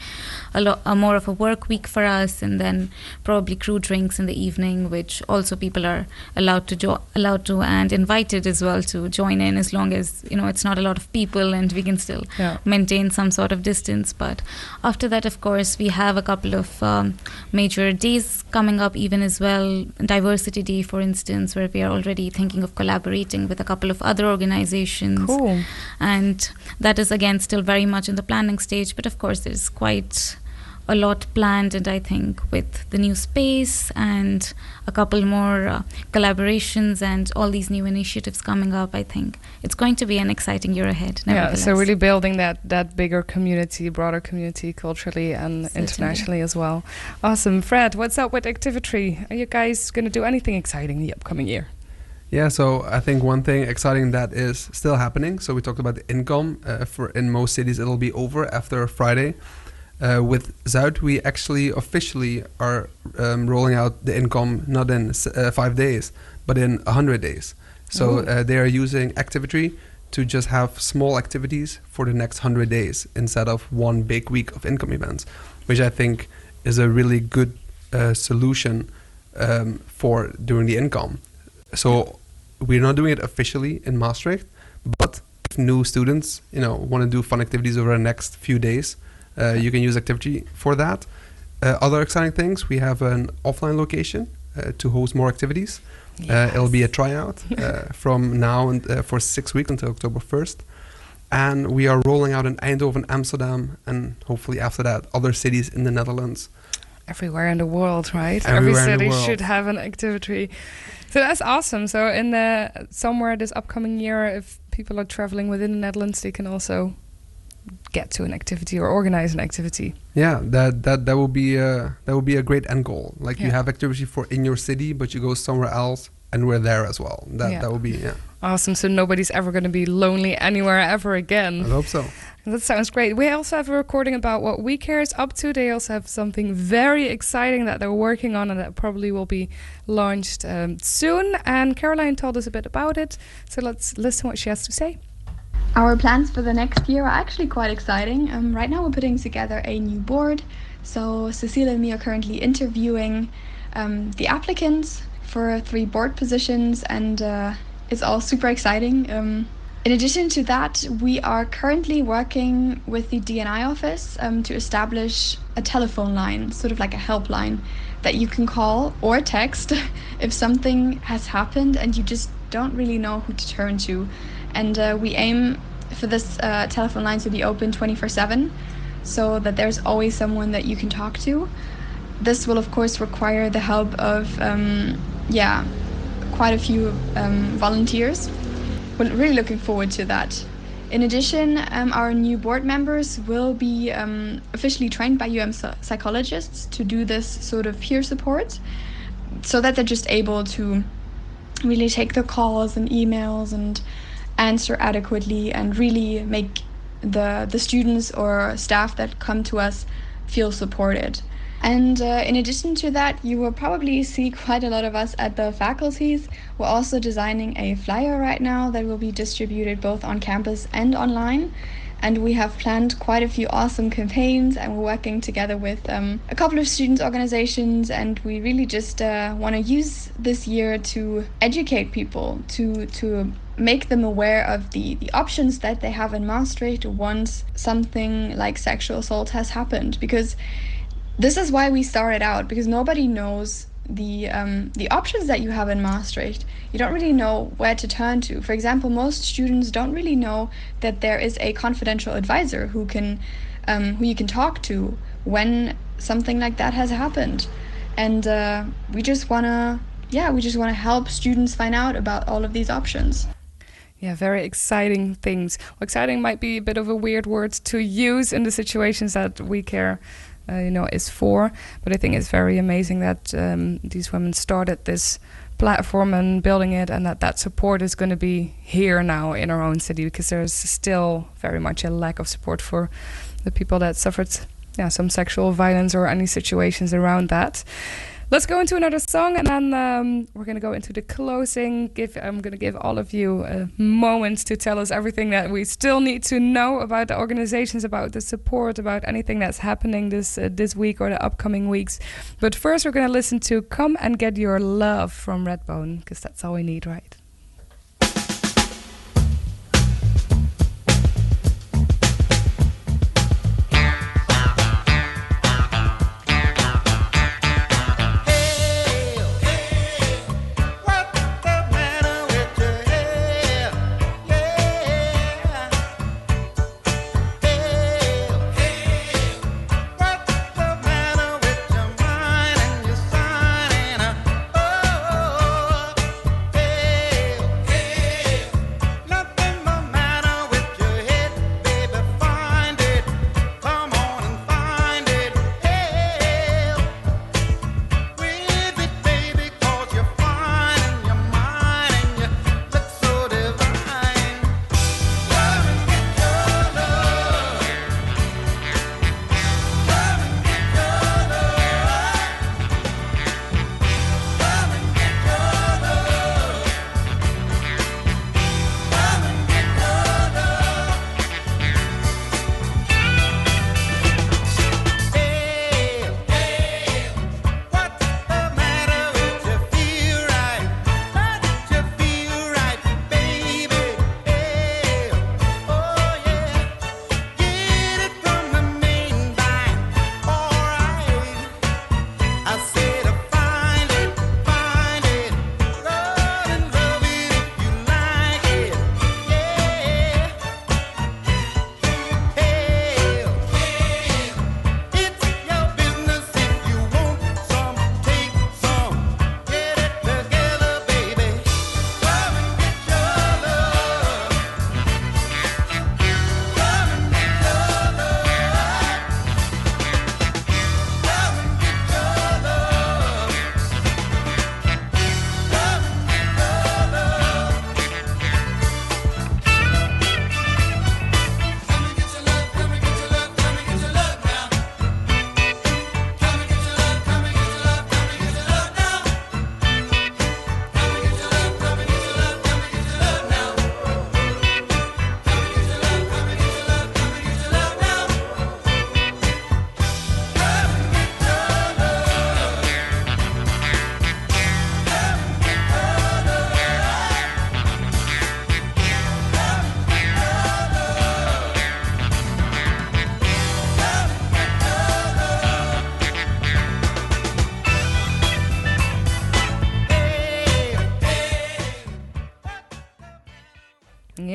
a lot a more of a work week for us, and then probably crew drinks in the evening, which also people are allowed to jo- allowed to and invited as well to join in, as long as you know it's not a lot of people and we can still Yeah. maintain some sort of distance. But after that, of course, we have a couple of um, major days coming up, even as well. Diversity Day, for instance, where we are already thinking of collaborating with a couple of other organizations. Cool. And that is, again, still very much in the planning stage. But of course, there's quite a lot planned, and I think with the new space and a couple more uh, collaborations and all these new initiatives coming up, I think it's going to be an exciting year ahead. Yeah, so really building that that bigger community, broader community, culturally and Certainly. internationally as well. Awesome, Fred. What's up with Activity? Are you guys going to do anything exciting the upcoming year? Yeah, so I think one thing exciting that is still happening. So we talked about the INKOM. Uh, for in most cities, it'll be over after Friday. Uh, with Zuyd, we actually officially are um, rolling out the INKOM not in uh, five days, but in hundred days. So uh, they are using Activity to just have small activities for the next hundred days instead of one big week of INKOM events, which I think is a really good uh, solution um, for during the INKOM. So we're not doing it officially in Maastricht, but if new students, you know, want to do fun activities over the next few days, uh, you can use activity for that. Uh, other exciting things, we have an offline location uh, to host more activities. Uh, it'll be a tryout uh, from now and uh, for six weeks until October 1st. And we are rolling out in Eindhoven, Amsterdam, and hopefully after that, other cities in the Netherlands. Everywhere in the world, right? Everywhere Every city should have an activity. So that's awesome. So in the somewhere this upcoming year, if people are traveling within the Netherlands, they can also get to an activity or organize an activity. Yeah, that that that would be a that would be a great end goal. Like you have activity for in your city, but you go somewhere else, and we're there as well. That Yeah. that would be yeah. Awesome. So nobody's ever going to be lonely anywhere ever again. I hope so. That sounds great. We also have a recording about what We Care is up to. They also have something very exciting that they're working on and that probably will be launched um, soon. And Caroline told us a bit about it. So let's listen what she has to say. Our plans for the next year are actually quite exciting. Um, right now, we're putting together a new board. So, Cecile and me are currently interviewing um, the applicants for three board positions, and uh, it's all super exciting. In addition to that, we are currently working with the DNI office um, to establish a telephone line, sort of like a helpline that you can call or text if something has happened and you just don't really know who to turn to. And uh, we aim for this uh, telephone line to be open 24 7 so that there's always someone that you can talk to. This will, of course, require the help of, um, yeah, quite a few um, volunteers. We're really looking forward to that. In addition, um, our new board members will be um, officially trained by UM psychologists to do this sort of peer support so that they're just able to really take the calls and emails and answer adequately and really make the the students or staff that come to us feel supported. And uh, in addition to that, you will probably see quite a lot of us at the faculties. We're also designing a flyer right now that will be distributed both on campus and online. And we have planned quite a few awesome campaigns, and we're working together with um, a couple of students' organizations. And we really just uh, want to use this year to educate people, to to make them aware of the, the options that they have in Maastricht once something like sexual assault has happened. Because this is why we started out because nobody knows the um, the options that you have in Maastricht. You don't really know where to turn to. For example, most students don't really know that there is a confidential advisor who can um, who you can talk to when something like that has happened. And uh, we just wanna yeah we just wanna help students find out about all of these options. Yeah, very exciting things. Well, exciting might be a bit of a weird word to use in the situations that we care, uh, you know, is for. But I think it's very amazing that um, these women started this platform and building it, and that that support is going to be here now in our own city because there's still very much a lack of support for the people that suffered, yeah, some sexual violence or any situations around that. Let's go into another song, and then um, we're gonna go into the closing. Give I'm gonna give all of you a moment to tell us everything that we still need to know about the organizations, about the support, about anything that's happening this uh, this week or the upcoming weeks. But first, we're gonna listen to "Come and Get Your Love" from Redbone, because that's all we need, right?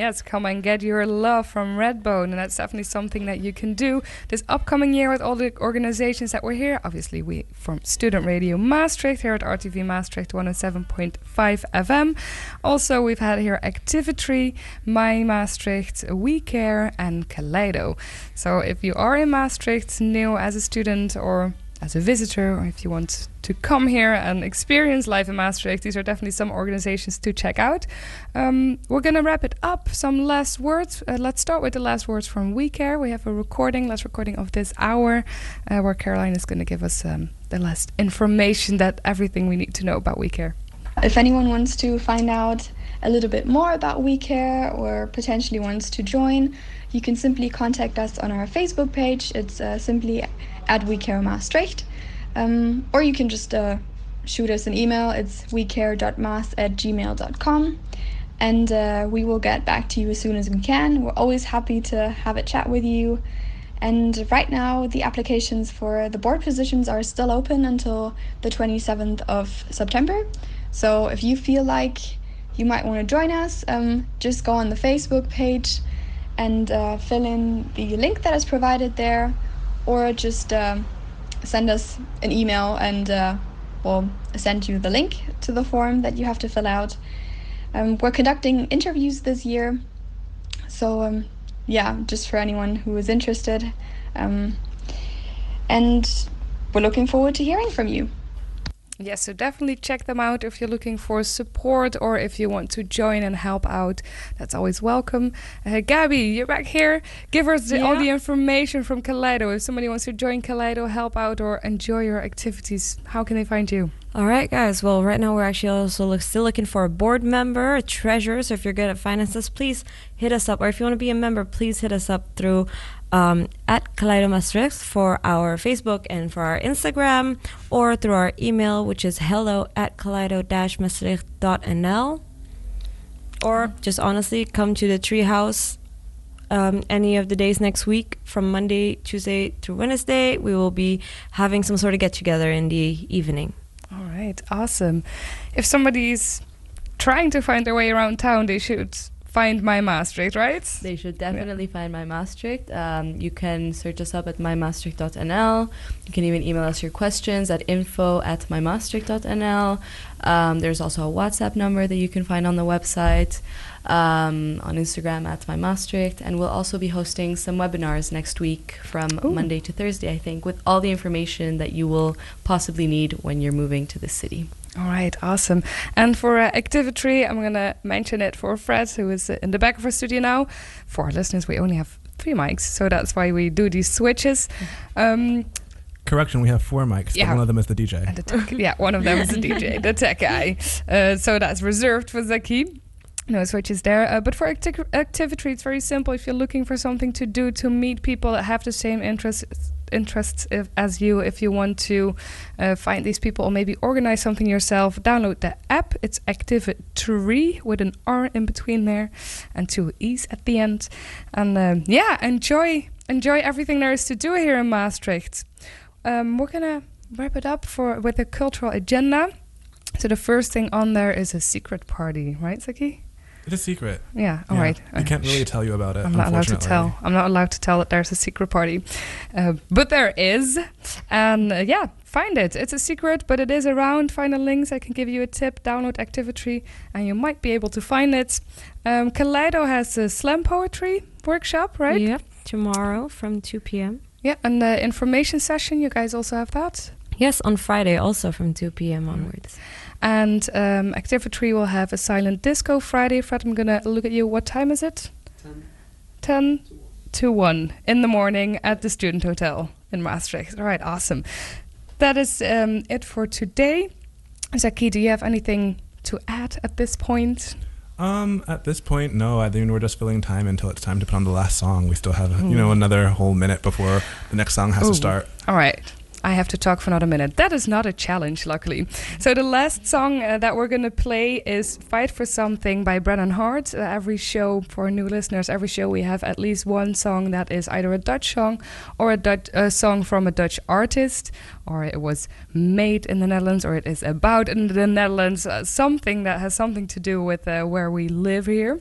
Yes, come and get your love from Redbone, and that's definitely something that you can do this upcoming year with all the organizations that were here. Obviously, we from Student Radio Maastricht here at RTV Maastricht 107.5 FM. Also, we've had here Activity, My Maastricht, We Care, and Kaleido. So, if you are in Maastricht, new as a student or as a visitor, or if you want to come here and experience life in Maastricht, these are definitely some organizations to check out. Um, we're going to wrap it up. Some last words. Uh, let's start with the last words from We Care. We have a recording, last recording of this hour, uh, where Caroline is going to give us um, the last information that everything we need to know about We Care. If anyone wants to find out a little bit more about We Care or potentially wants to join, you can simply contact us on our Facebook page. It's uh, simply at We Care Maastricht. Um, or you can just uh, shoot us an email. It's wecare.maas at gmail.com. And uh, we will get back to you as soon as we can. We're always happy to have a chat with you. And right now, the applications for the board positions are still open until the 27th of September. So if you feel like you might want to join us, um, just go on the Facebook page and uh, fill in the link that is provided there, or just um, send us an email and uh, we'll send you the link to the form that you have to fill out. Um, we're conducting interviews this year, so um, yeah, just for anyone who is interested. Um, and we're looking forward to hearing from you. Yes, so definitely check them out if you're looking for support or if you want to join and help out. That's always welcome. Uh, Gabby, you're back here. Give us the, all the information from Kaleido. If somebody wants to join Kaleido, help out, or enjoy your activities, how can they find you? All right, guys. Well, right now we're actually also look, still looking for a board member, a treasurer. So if you're good at finances, please hit us up. Or if you want to be a member, please hit us up through um, at Kaleido Maastricht for our Facebook and for our Instagram, or through our email, which is hello at kaleido-maastricht.nl. Or just honestly, come to the treehouse um, any of the days next week from Monday, Tuesday through Wednesday. We will be having some sort of get together in the evening. All right, awesome. If somebody's trying to find their way around town, they should find my Maastricht, right? They should definitely find My Maastricht. Um, you can search us up at mymaastricht.nl. You can even email us your questions at info at mymaastricht.nl. Um, there's also a WhatsApp number that you can find on the website, um, on Instagram at My Maastricht. And we'll also be hosting some webinars next week from Ooh. Monday to Thursday, I think, with all the information that you will possibly need when you're moving to the city. All right, awesome. And for uh, Activity, I'm going to mention it for Fred, who is in the back of our studio now. For our listeners, we only have three mics, so that's why we do these switches. Um, Correction, we have four mics, Yeah. but one of them is the DJ. and the tech, yeah, one of them is the DJ, the tech guy. Uh, so that's reserved for Zaki. No switches there. Uh, but for acti- activity, it's very simple. If you're looking for something to do to meet people that have the same interests interests if, as you, if you want to uh, find these people or maybe organize something yourself, download the app. It's Activity with an R in between there and two E's at the end. And um, yeah, enjoy enjoy everything there is to do here in Maastricht. Um, we're gonna wrap it up for with a cultural agenda. So the first thing on there is a secret party, right, Zaki? It's a secret. Yeah. All Yeah, right. We can't really tell you about it. I'm not allowed to tell. I'm not allowed to tell that there's a secret party, uh, but there is, and uh, yeah, find it. It's a secret, but it is around. Find the links. I can give you a tip. Download Activity, and you might be able to find it. Um, Kaleido has a slam poetry workshop, right? Yep. Tomorrow from 2 p.m. Yeah, and the information session. You guys also have that. Yes, on Friday also from 2 p.m. onwards. And um, Activity will have a silent disco Friday. Fred, I'm gonna look at you. What time is it? 10 to 1 in the morning at the Student Hotel in Maastricht. All right, awesome. That is um, it for today. Zaki, do you have anything to add at this point? Um, at this point, no. I think we're just filling time until it's time to put on the last song. We still have, you know, another whole minute before the next song has Ooh. to start. All right. I have to talk for another minute. That is not a challenge, luckily. So the last song uh, that we're going to play is "Fight for Something" by Brennan Heart. Uh, every show, for new listeners, every show we have at least one song that is either a Dutch song or a Dutch song from a Dutch artist, or it was made in the Netherlands, or it is about in the Netherlands. Uh, something that has something to do with uh, where we live here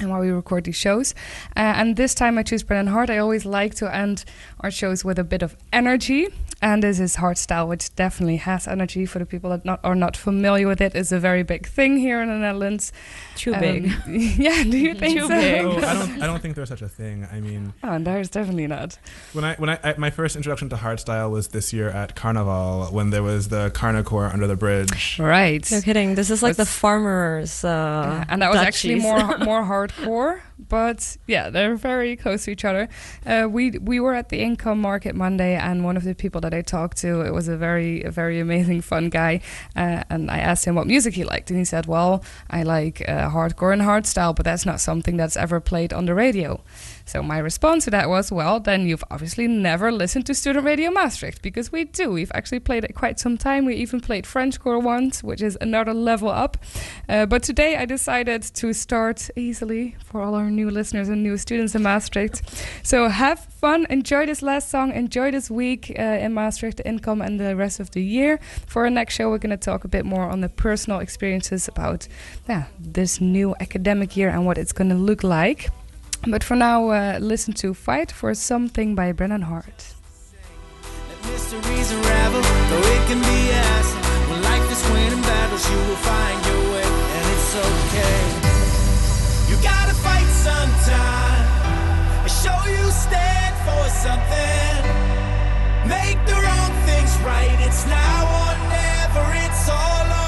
and while we record these shows. Uh, and this time I choose Brennan Heart. I always like to end our shows with a bit of energy. And this is Hardstyle, which definitely has energy for the people that not are not familiar with it. It's a very big thing here in the Netherlands. Too Um, big. yeah, do you think Too so? big. Oh, I don't. I don't think there's such a thing. I mean, Oh, there's definitely not. when I when I, I my first introduction to hardstyle was this year at Carnival when there was the Carnicore under the bridge. Right. No kidding. This is like the farmers. Uh, Yeah, and that was actually more more hardcore, but yeah, they're very close to each other. Uh, we we were at the INKOM market Monday, and one of the people that I talked to, it was a very a very amazing, fun guy, uh, and I asked him what music he liked, and he said, "Well, I like uh, hardcore and hardstyle, but that's not something that's ever played on the radio." So my response to that was, "Well, then you've obviously never listened to Student Radio Maastricht, because we do. We've actually played it quite some time. We even played Frenchcore once, which is another level up." Uh, but today I decided to start easily for all our new listeners and new students in Maastricht. So have fun, enjoy this last song, enjoy this week uh, in Maastricht, the INKOM, and the rest of the year. For our next show, we're going to talk a bit more on the personal experiences about yeah, this new academic year and what it's going to look like. But for now, uh, listen to Fight for Something by Brennan Heart. Make the wrong things right, it's now or never, it's some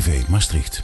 RTV Maastricht.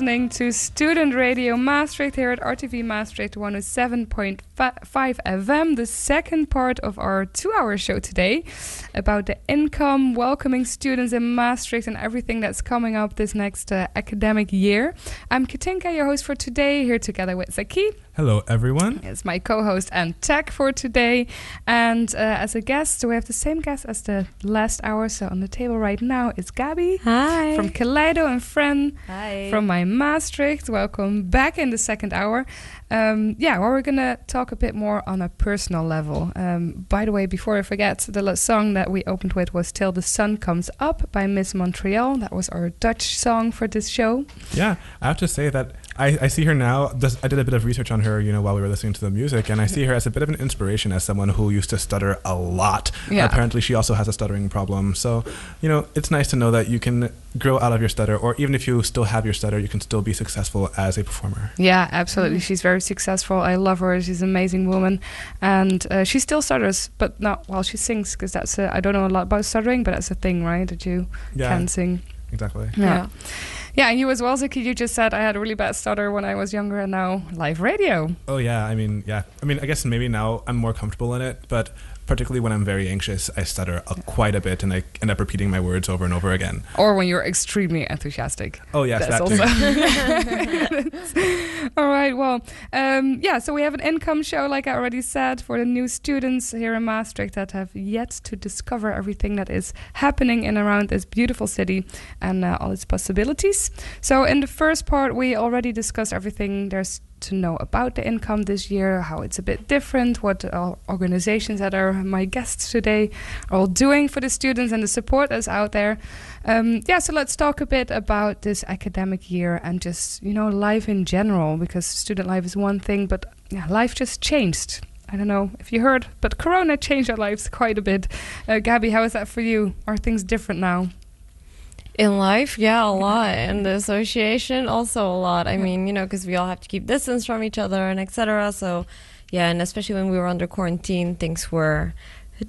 Listening to Student Radio Maastricht here at RTV Maastricht 107.5 FM, the second part of our two hour show today about the INKOM, welcoming students in Maastricht, and everything that's coming up this next uh, academic year. I'm Katinka, your host for today, here together with Zaki. Hello, everyone. It's my co-host and tech for today, and uh, as a guest, so we have the same guest as the last hour. So on the table right now is Gabi Hi. from Kaleido and Fren Hi. from my Maastricht. Welcome back in the second hour. Um, yeah, well, we're gonna talk a bit more on a personal level. Um, by the way, before I forget, the song that we opened with was "Till the Sun Comes Up" by Miss Montreal. That was our Dutch song for this show. Yeah, I have to say that I, I see her now. This, I did a bit of research on her, you know, while we were listening to the music, and I see her as a bit of an inspiration as someone who used to stutter a lot. Yeah. Apparently, she also has a stuttering problem. So, you know, it's nice to know that you can grow out of your stutter, or even if you still have your stutter, you can still be successful as a performer. Yeah, absolutely. She's very successful. I love her. She's an amazing woman, and uh, she still stutters, but not while she sings, because that's a, I don't know a lot about stuttering, but that's a thing, right? That you Yeah. can sing. Exactly. Yeah. yeah. And you as well, Zaki. You just said I had a really bad stutter when I was younger, and now live radio. Oh yeah, I mean, yeah. I mean, I guess maybe now I'm more comfortable in it, but particularly when I'm very anxious, I stutter a, quite a bit, and I end up repeating my words over and over again. Or when you're extremely enthusiastic. Oh yes, That's that also. All right. Well, um, yeah. So we have an INKOM show, like I already said, for the new students here in Maastricht that have yet to discover everything that is happening in around this beautiful city and uh, all its possibilities. So in the first part, we already discussed everything there's to know about the INKOM this year, how it's a bit different, what organizations that are my guests today are all doing for the students and the support that's out there. Um, yeah, so let's talk a bit about this academic year and just, you know, life in general, because student life is one thing, but yeah, life just changed. I don't know if you heard, but Corona changed our lives quite a bit. Uh, Gabby, how is that for you? Are things different now? In life, yeah, a lot. And the association, also a lot. I mean, you know, because we all have to keep distance from each other and etc. So, yeah, and especially when we were under quarantine, things were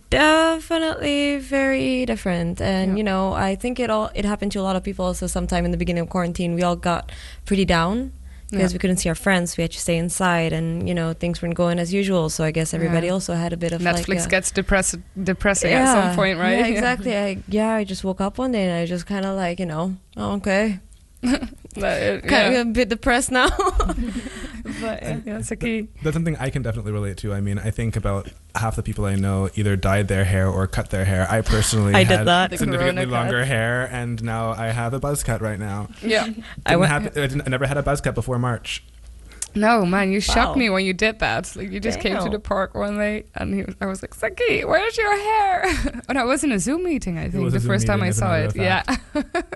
definitely very different. And Yeah. you know, I think it all it happened to a lot of people. so sometime in the beginning of quarantine, we all got pretty down because Yeah. we couldn't see our friends. We had to stay inside, and you know, things weren't going as usual. So I guess everybody Yeah. also had a bit of Netflix like gets depress- depressing at some point, right? Yeah, exactly. I, yeah, I just woke up one day and I just kind of like, you know, oh, okay. But, uh, Kind yeah. of a bit depressed now. but yeah. yeah, it's a key. That's something I can definitely relate to. I mean, I think about half the people I know either dyed their hair or cut their hair. I personally I did had that. The significantly corona longer cut. hair, and now I have a buzz cut right now. Yeah. I went- have- I, didn't, I never had a buzz cut before March. No, man, you shocked Wow. me when you did that. Like you just came to the park one day, and he was, I was like, "Zaki, where's your hair?" and I was in a Zoom meeting. I think the Zoom first time I saw it. of Yeah.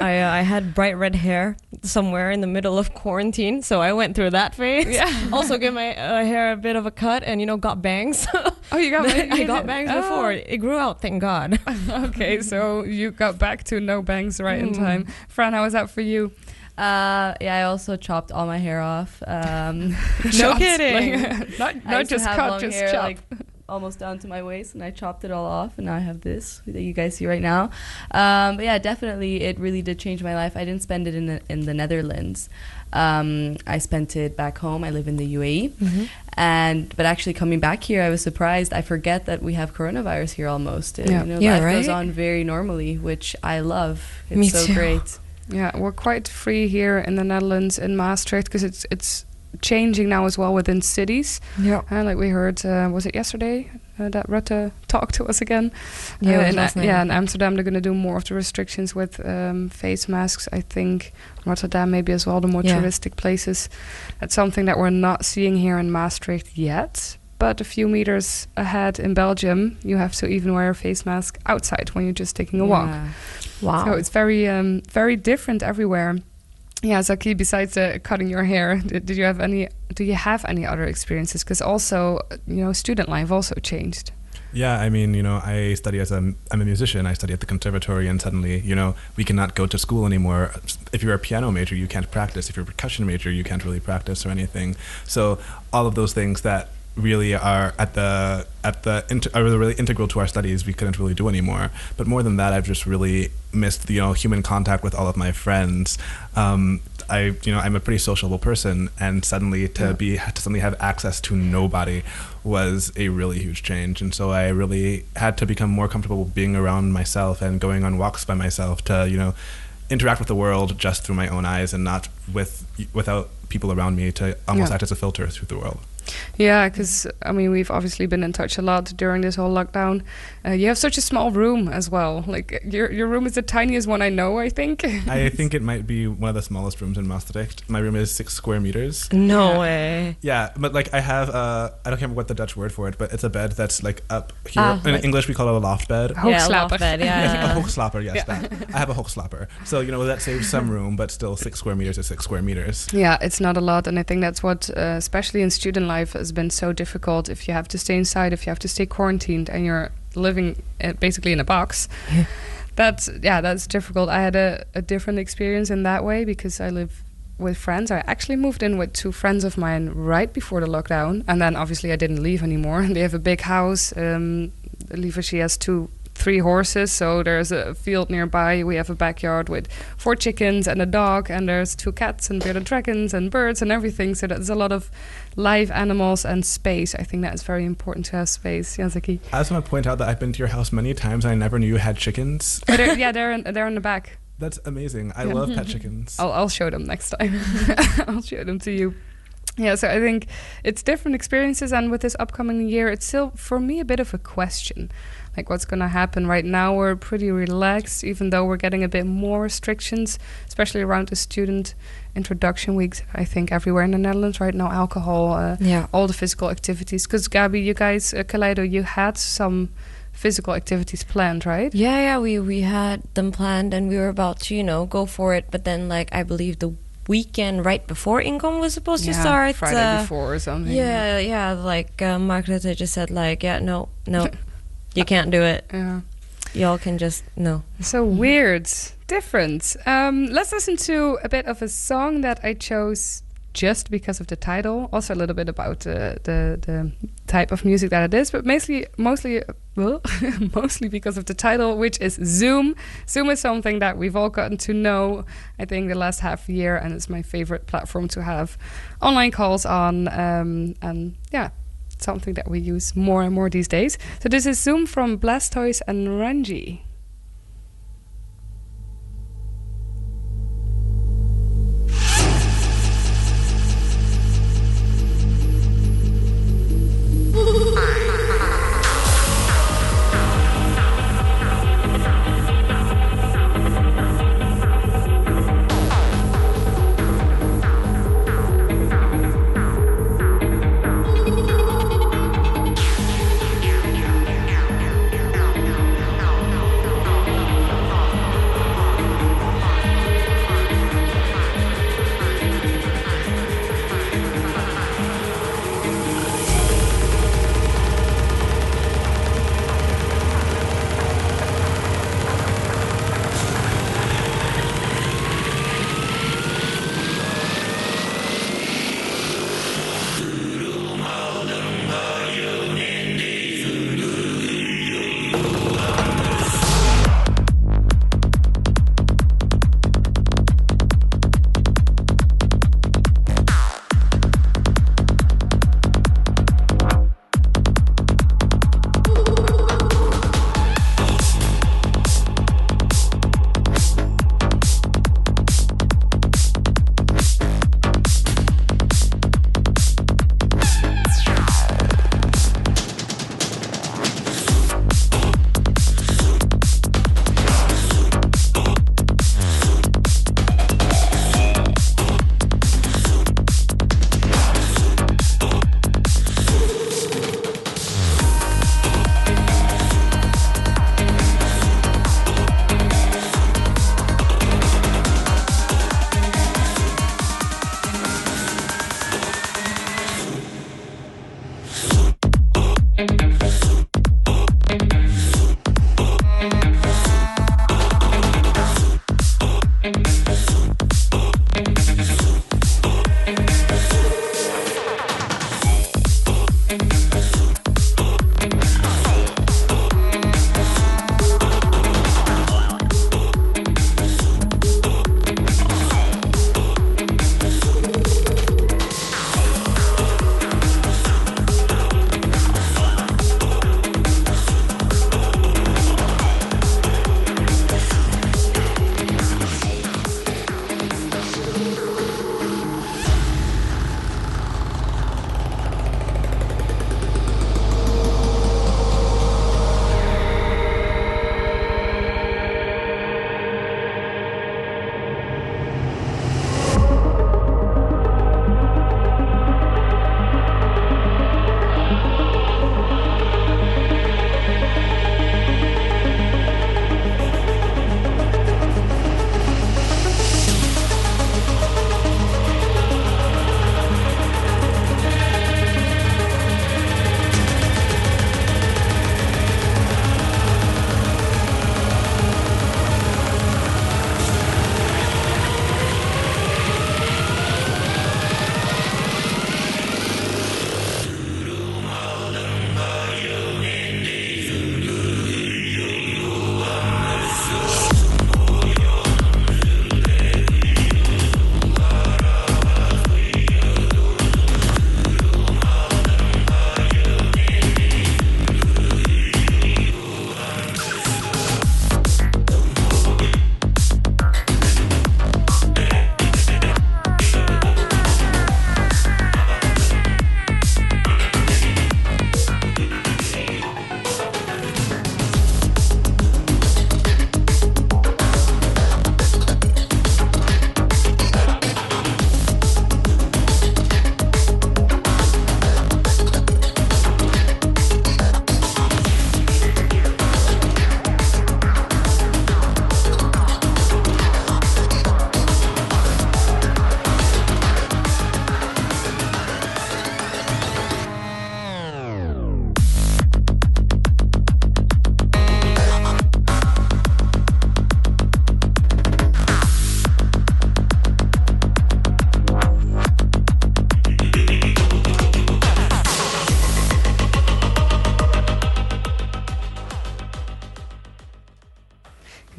I, uh, I had bright red hair somewhere in the middle of quarantine, so I went through that phase. Yeah. also, gave my uh, hair a bit of a cut, and you know, got bangs. Oh, you got I got did- bangs oh. before. It grew out, thank God. okay, so you got back to no bangs right in Mm. time. Fran, how was that for you? Uh, yeah, I also chopped all my hair off. Um, No kidding. like, not not just cut, just hair, chop. like almost down to my waist, and I chopped it all off, and now I have this that you guys see right now. Um, but yeah, definitely, it really did change my life. I didn't spend it in the, in the Netherlands. Um, I spent it back home. I live in the UAE, and but actually coming back here, I was surprised. I forget that we have coronavirus here almost. Uh, Yeah. You know, Yeah, life goes on very normally, which I love. It's Me so too. great. Yeah, we're quite free here in the Netherlands in Maastricht because it's it's changing now as well within cities. Yeah. Uh, like we heard, uh, was it yesterday uh, that Rutte talked to us again? Yeah, Uh, in, last yeah, in Amsterdam they're going to do more of the restrictions with um, face masks. I think Rotterdam maybe as well, the more Yeah. touristic places. That's something that we're not seeing here in Maastricht yet. But a few meters ahead in Belgium, you have to even wear a face mask outside when you're just taking a walk. Yeah. Wow. So it's very um, very different everywhere. Yeah, Zaki. Besides uh, cutting your hair, did, did you have any? Do you have any other experiences? Because also, uh, you know, student life also changed. Yeah, I mean, you know, I study as a, I'm a musician. I study at the conservatory, and suddenly, you know, we cannot go to school anymore. If you're a piano major, you can't practice. If you're a percussion major, you can't really practice or anything. So all of those things that really are at the at the inter, are really integral to our studies, we couldn't really do anymore. But more than that, I've just really missed, you know, human contact with all of my friends. Um, I, you know, I'm a pretty sociable person, and suddenly to be to suddenly have access to nobody was a really huge change. And so I really had to become more comfortable being around myself and going on walks by myself to, you know, interact with the world just through my own eyes and not with without people around me to almost Yeah. act as a filter through the world. Yeah, because I mean, we've obviously been in touch a lot during this whole lockdown. Uh, you have such a small room as well. Like your your room is the tiniest one I know. I think. I think it might be one of the smallest rooms in Maastricht. My room is six square meters. No Yeah. way. Yeah, but like I have, uh, I don't remember what the Dutch word for it, but it's a bed that's like up here. Ah, in like- English, we call it a loft bed. Hoogslaper. Yeah, loft bed, Yes, yeah. a hoogslaper, yes, Yeah. that. I have a hoogslaper. So, you know, that saves some room, but still six square meters is six square meters. Yeah, it's not a lot, and I think that's what, uh, especially in student life, has been so difficult. If you have to stay inside, if you have to stay quarantined, and you're living uh, basically in a box, that's yeah, that's difficult. I had a, a different experience in that way because I live with friends. I actually moved in with two friends of mine right before the lockdown, and then obviously I didn't leave anymore. They have a big house. Um, Lieve, she has two, three horses, so there's a field nearby. We have a backyard with four chickens and a dog, and there's two cats and bearded dragons and birds and everything. So there's a lot of live animals and space. I think that is very important to have space. Yazaki. I just want to point out that I've been to your house many times and I never knew you had chickens. They're, yeah, they're in, they're in the back. That's amazing. I Yeah. love pet chickens. I'll, I'll show them next time. I'll show them to you. Yeah, so I think it's different experiences, and with this upcoming year, it's still for me a bit of a question, like what's going to happen. Right now, we're pretty relaxed, even though we're getting a bit more restrictions, especially around the student introduction weeks. I think everywhere in the Netherlands right now, alcohol, uh, Yeah. all the physical activities. Because Gabi, you guys, uh, Kaleido, you had some physical activities planned, right? Yeah, yeah, we we had them planned and we were about to, you know, go for it. But then, like, I believe the weekend right before INKOM was supposed to start. Friday uh, before or something. Yeah, yeah. Like uh, Margaret just said, like, yeah, no, no, you can't do it. Yeah. Y'all can just no. So weird, different. Um, let's listen to a bit of a song that I chose just because of the title. Also a little bit about uh, the the type of music that it is, but mostly mostly well, mostly because of the title, which is Zoom. Zoom is something that we've all gotten to know. I think the last half year, and it's my favorite platform to have online calls on. Um, and yeah. Something that we use more and more these days. So this is Zoom from Blastoise and Ranji.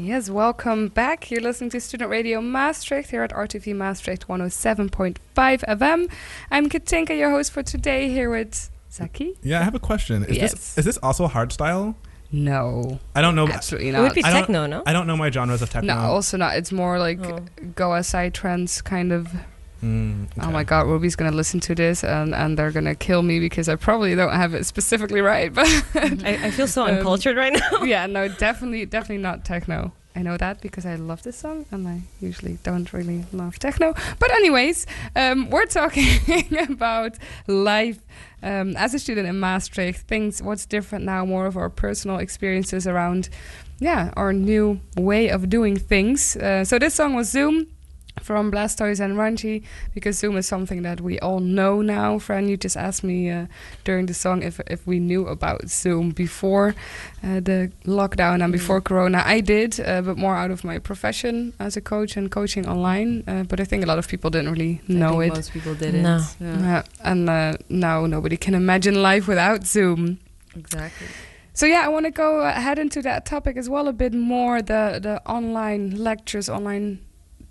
Yes, welcome back. You're listening to Student Radio Maastricht here at RTV Maastricht 107.5 FM. I'm Katinka, your host for today, here with Zaki. Yeah, I have a question. Is Yes. this is this also hard style? No, I don't know. absolutely not. It would be I techno, no? I don't know my genres of techno. no, also not. It's more like Oh. go outside trance kind of. Mm, Oh my God, Ruby's gonna listen to this and, and they're gonna kill me because I probably don't have it specifically right. But I, I feel so Um, uncultured right now. yeah, no, definitely, definitely not techno. I know that because I love this song, and I usually don't really love techno. But anyways, um, we're talking about life um, as a student in Maastricht. Things, what's different now? More of our personal experiences around, yeah, our new way of doing things. Uh, so this song was Zoom. From Blastoise and Ranchi, because Zoom is something that we all know now. Fran, you just asked me uh, during the song if if we knew about Zoom before uh, the lockdown and before Corona. I did, uh, but more out of my profession as a coach and coaching online. Uh, but I think a lot of people didn't really I know think it. Most people didn't. No. Yeah, Yeah, and uh, now nobody can imagine life without Zoom. exactly. So yeah, I want to go ahead into that topic as well a bit more. The the online lectures, online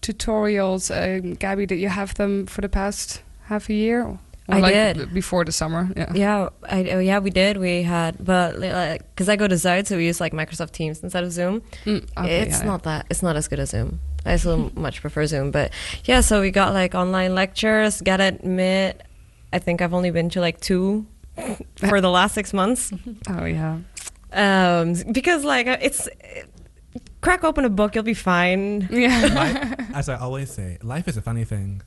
tutorials. Um, Gabby, did you have them for the past half a year? Or I like did. before the summer. Yeah. Yeah, I, oh, yeah, we did. We had, but like, because I go to Zuyd, so we use like Microsoft Teams instead of Zoom. Mm, okay, it's yeah, not that. It's not as good as Zoom. I still much prefer Zoom, but yeah. So we got like online lectures. Gotta admit, I think I've only been to like two for the last six months. Oh yeah. Um, because like it's crack open a book, you'll be fine. Yeah. Life- as I always say, life is a funny thing.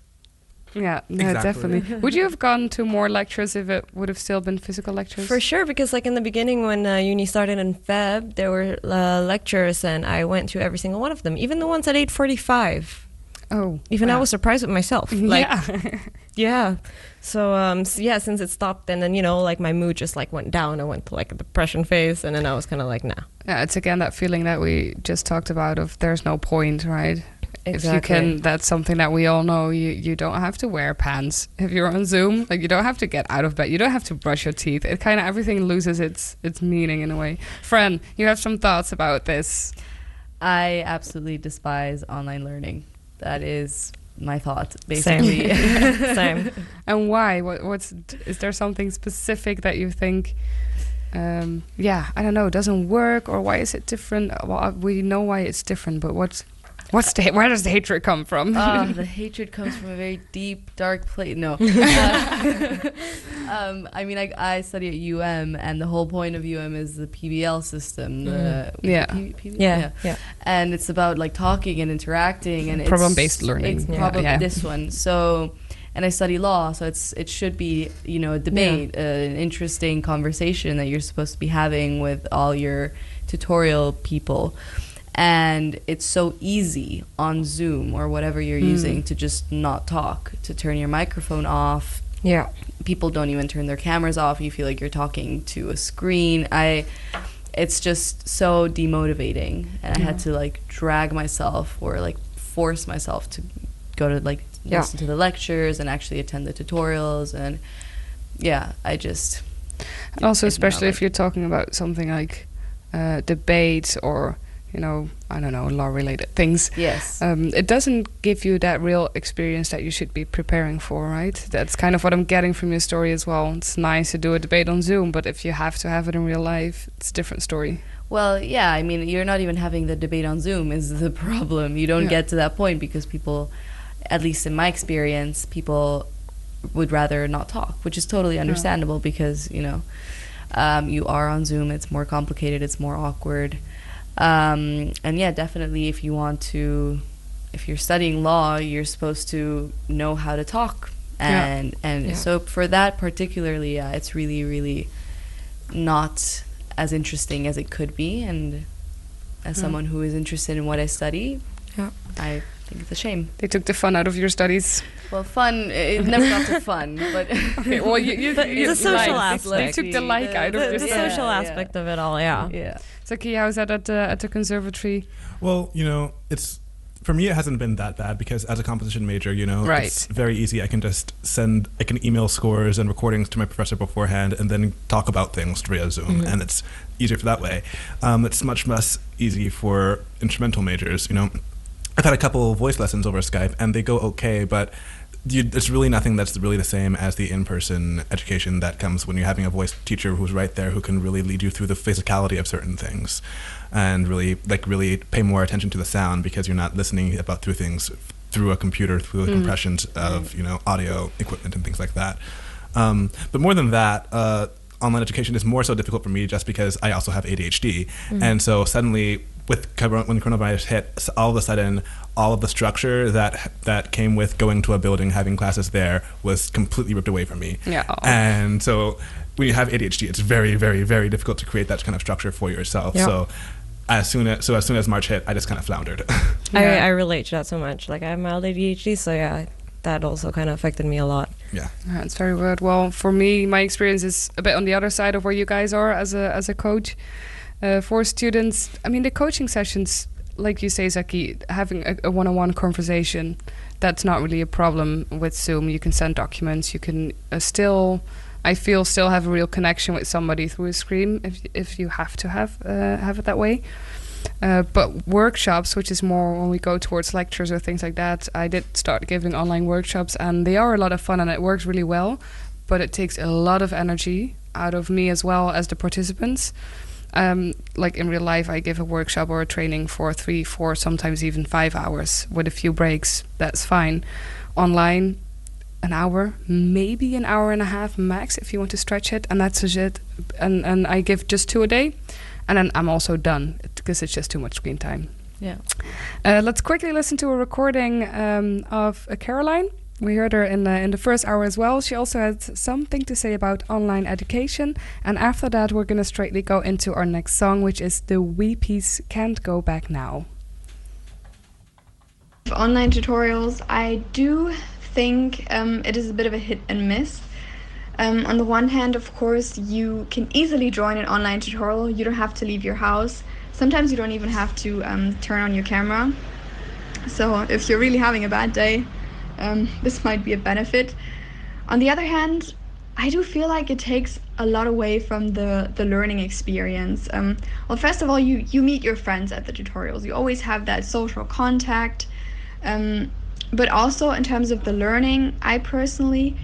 Yeah, no, Exactly. definitely. Would you have gone to more lectures if it would have still been physical lectures? For sure, because like in the beginning when uh, uni started in Feb, there were uh, lectures, and I went to every single one of them, even the ones at eight forty-five. Oh, Even I was surprised with myself. Like, yeah. yeah. So um, s yeah, since it stopped, and then you know, like my mood just like went down. I went to like a depression phase, and then I was kind of like, nah. Yeah, it's again that feeling that we just talked about of there's no point, right? If you Exactly. can, that's something that we all know. You you don't have to wear pants if you're on Zoom. Like you don't have to get out of bed. You don't have to brush your teeth. It kind of everything loses its its meaning in a way. Fran, you have some thoughts about this? I absolutely despise online learning. That is my thought, basically. Same. Same. And why? What what's is there something specific that you think? Um, yeah, I don't know. it Doesn't work, or why is it different? Well, we know why it's different, but what's what's the where does the hatred come from? Ah, the hatred comes from a very deep, dark place. No. Uh, um, I mean, I, I study at UM, and the whole point of UM is the PBL system. The, Yeah. P- PBL? Yeah, yeah. And it's about like talking and interacting, and Problem-based learning. It's Yeah. probably Yeah. this one. So, and I study law, so it's it should be you know a debate, uh, an interesting conversation that you're supposed to be having with all your tutorial people. And it's so easy on Zoom or whatever you're Mm. using to just not talk, to turn your microphone off. Yeah. People don't even turn their cameras off. You feel like you're talking to a screen. I it's just so demotivating and I had to like drag myself or like force myself to go to like Yeah. listen to the lectures and actually attend the tutorials and yeah, I just And also, especially if like- you're talking about something like uh, debates or, you know, I don't know, law related things. yes. Um, it doesn't give you that real experience that you should be preparing for, right? That's kind of what I'm getting from your story as well. It's nice to do a debate on Zoom, but if you have to have it in real life, it's a different story. Well, yeah, I mean, you're not even having the debate on Zoom is the problem. You don't Yeah. get to that point because people, at least in my experience, people would rather not talk, which is totally understandable because, you know, um, you are on Zoom, it's more complicated, it's more awkward. Um, and yeah, definitely if you want to, if you're studying law, you're supposed to know how to talk. Yeah. And, and Yeah. so for that particularly, yeah, it's really, really not as interesting as it could be and as Yeah. someone who is interested in what I study, Yeah. I think it's a shame. They took the fun out of your studies. Well, fun it never got to fun, but Okay, well, you, you, But you the social like- They took the like out of The, your the studies. social yeah. aspect of it all, yeah. yeah. So, Kia, how's that at the, at the conservatory? Well, you know, it's for me, it hasn't been that bad because as a composition major, you know, Right. it's very easy. I can just send, I can email scores and recordings to my professor beforehand and then talk about things via Zoom. Mhm. And it's easier for that way. Um, it's much less easy for instrumental majors, you know. I've had a couple voice lessons over Skype and they go okay, but you, there's really nothing that's really the same as the in-person education that comes when you're having a voice teacher who's right there who can really lead you through the physicality of certain things and really like really pay more attention to the sound because you're not listening about through things through a computer through the Mm. compressions of you know audio equipment and things like that um, but more than that uh, online education is more so difficult for me just because I also have ADHD Mhm. and so suddenly with cor- when coronavirus hit all of a sudden all of the structure that that came with going to a building having classes there was completely ripped away from me Yeah. and so when you have ADHD, it's very, very, very difficult to create that kind of structure for yourself. Yeah. So as soon as so as soon as March hit, I just kind of floundered. I, I relate to that so much. Like I have mild ADHD, so yeah, that also kind of affected me a lot. Yeah. Yeah, it's very weird. Well, for me, my experience is a bit on the other side of where you guys are as a as a coach. Uh, for students, I mean, the coaching sessions, like you say, Zaki, having a, a one-on-one conversation, that's not really a problem with Zoom. You can send documents. You can uh, still, I feel, still have a real connection with somebody through a screen if if you have to have uh, have it that way. Uh, but workshops, which is more when we go towards lectures or things like that, I did start giving online workshops, and they are a lot of fun and it works really well. But it takes a lot of energy out of me as well as the participants. Um, like in real life, I give a workshop or a training for three, four, sometimes even five hours with a few breaks. That's fine. Online, an hour, maybe an hour and a half max if you want to stretch it, and that's it. And and I give just two a day, and then I'm also done because it's just too much screen time. Yeah. Uh, let's quickly listen to a recording um, of uh, Caroline. We heard her in the, in the first hour as well. She also had something to say about online education. And after that, we're going to straightly go into our next song, which is the Weepies Can't Go Back Now. online tutorials, I do think um, it is a bit of a hit and miss. Um, on the one hand, of course, you can easily join an online tutorial. You don't have to leave your house. Sometimes you don't even have to um, turn on your camera. So if you're really having a bad day, um, this might be a benefit. On the other hand, I do feel like it takes a lot away from the, the learning experience. Um, well, first of all, you, you meet your friends at the tutorials. You always have that social contact. Um, but also in terms of the learning, I personally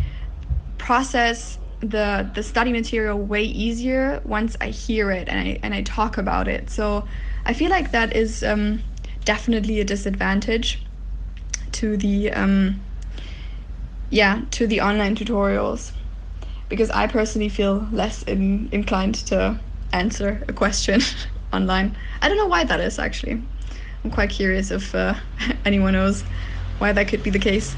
process the the study material way easier once I hear it and I and I talk about it. So I feel like that is um, definitely a disadvantage to the um, yeah to the online tutorials because I personally feel less in, inclined to answer a question online. I don't know why that is actually. I'm quite curious if uh, anyone knows why that could be the case.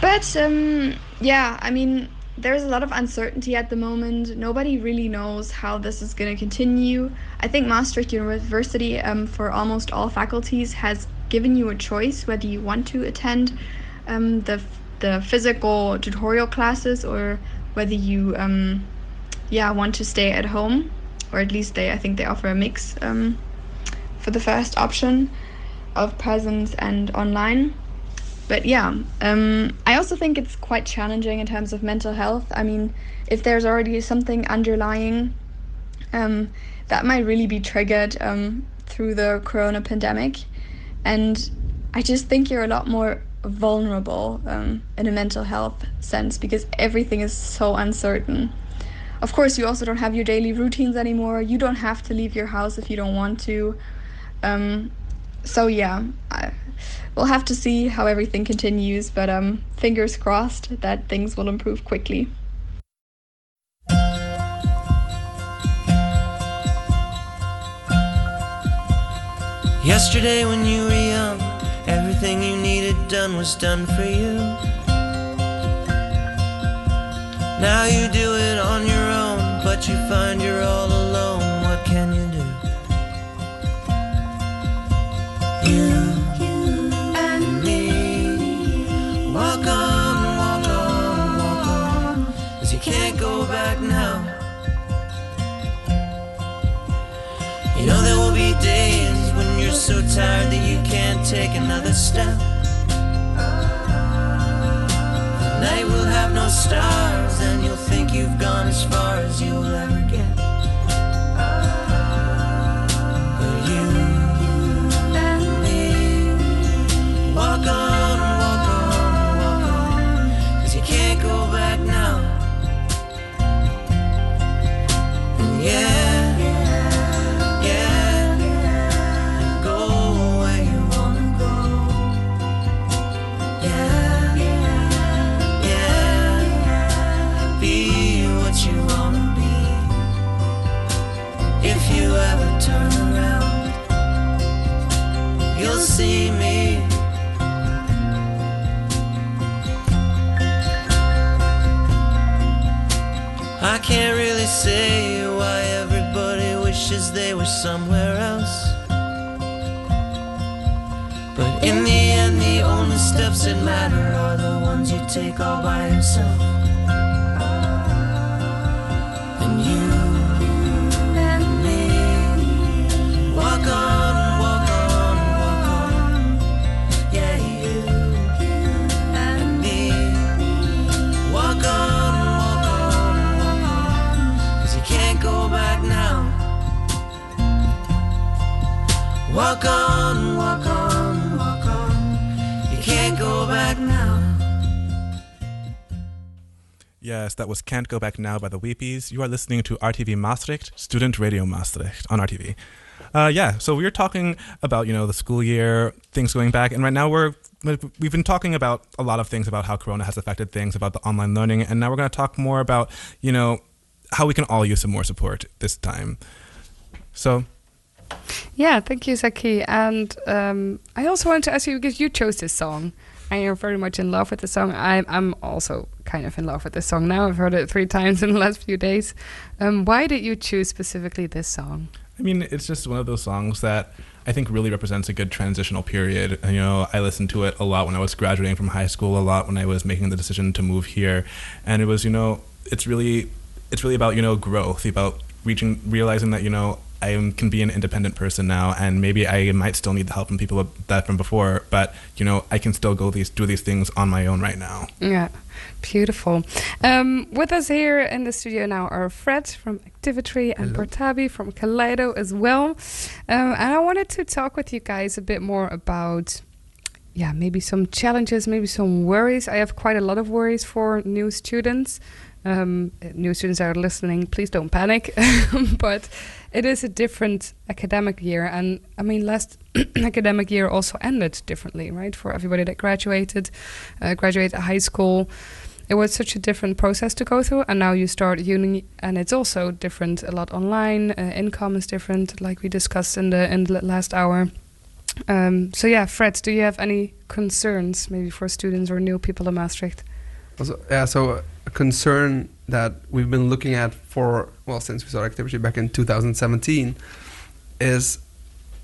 But um, yeah, I mean, there's a lot of uncertainty at the moment. Nobody really knows how this is going to continue. I think Maastricht University, um, for almost all faculties, has given you a choice whether you want to attend um, the the physical tutorial classes or whether you um, yeah want to stay at home, or at least they I think they offer a mix um, for the first option of presence and online. But yeah um, i also think it's quite challenging in terms of mental health. I mean if there's already something underlying um, that might really be triggered um, through the corona pandemic and i just think you're a lot more vulnerable um, in a mental health sense because everything is so uncertain. Of course you also don't have your daily routines anymore. You don't have to leave your house if you don't want to. Um, so yeah I, we'll have to see how everything continues but um, fingers crossed that things will improve quickly Yesterday when you were young, everything you needed done was done for you. Now you do it on your own, but you find you're all alone. What can you do? You you're so tired that you can't take another step. The night will have no stars, and you'll think you've gone as far as you will ever get. But you and me walk on, walk on, walk on, 'cause you can't go back now. Yeah, you'll see me. I can't really say why everybody wishes they were somewhere else. But in the end, the only steps that matter are the ones you take all by yourself. Walk on, walk on, walk on. You can't go back now. Yes, that was Can't Go Back Now by the Weepies. You are listening to RTV Maastricht, Student Radio Maastricht on RTV. Uh, yeah, so we were talking about, you know, the school year, things going back, and right now we're, we've been talking about a lot of things about how Corona has affected things, about the online learning, and now we're going to talk more about, you know, how we can all use some more support this time. So, Yeah, thank you, Zaki. And um, I also wanted to ask you because you chose this song and you're very much in love with the song. I'm, I'm also kind of in love with this song now. I've heard it three times in the last few days. Um, why did you choose specifically this song? I mean, it's just one of those songs that I think really represents a good transitional period. You know, I listened to it a lot when I was graduating from high school, a lot when I was making the decision to move here, and it was, you know, it's really, it's really about you know growth, about reaching, realizing that you know I am, can be an independent person now, and maybe I might still need the help from people that from before, but you know, I can still go these do these things on my own right now. Yeah, beautiful. Um, with us here in the studio now are Fred from Activity and Hello. Portabi from Kaleido as well. Um, and I wanted to talk with you guys a bit more about, yeah, maybe some challenges, maybe some worries. I have quite a lot of worries for new students. Um, new students are listening, please don't panic. but it is a different academic year, and I mean, last academic year also ended differently, right? For everybody that graduated, uh, graduated high school, it was such a different process to go through, and now you start uni, and it's also different. A lot online, uh, INKOM is different, like we discussed in the in the last hour. Um, so yeah, Fred, do you have any concerns maybe for students or new people in Maastricht? Also, yeah, so a concern that we've been looking at for, well, since we started activity back in 2017 is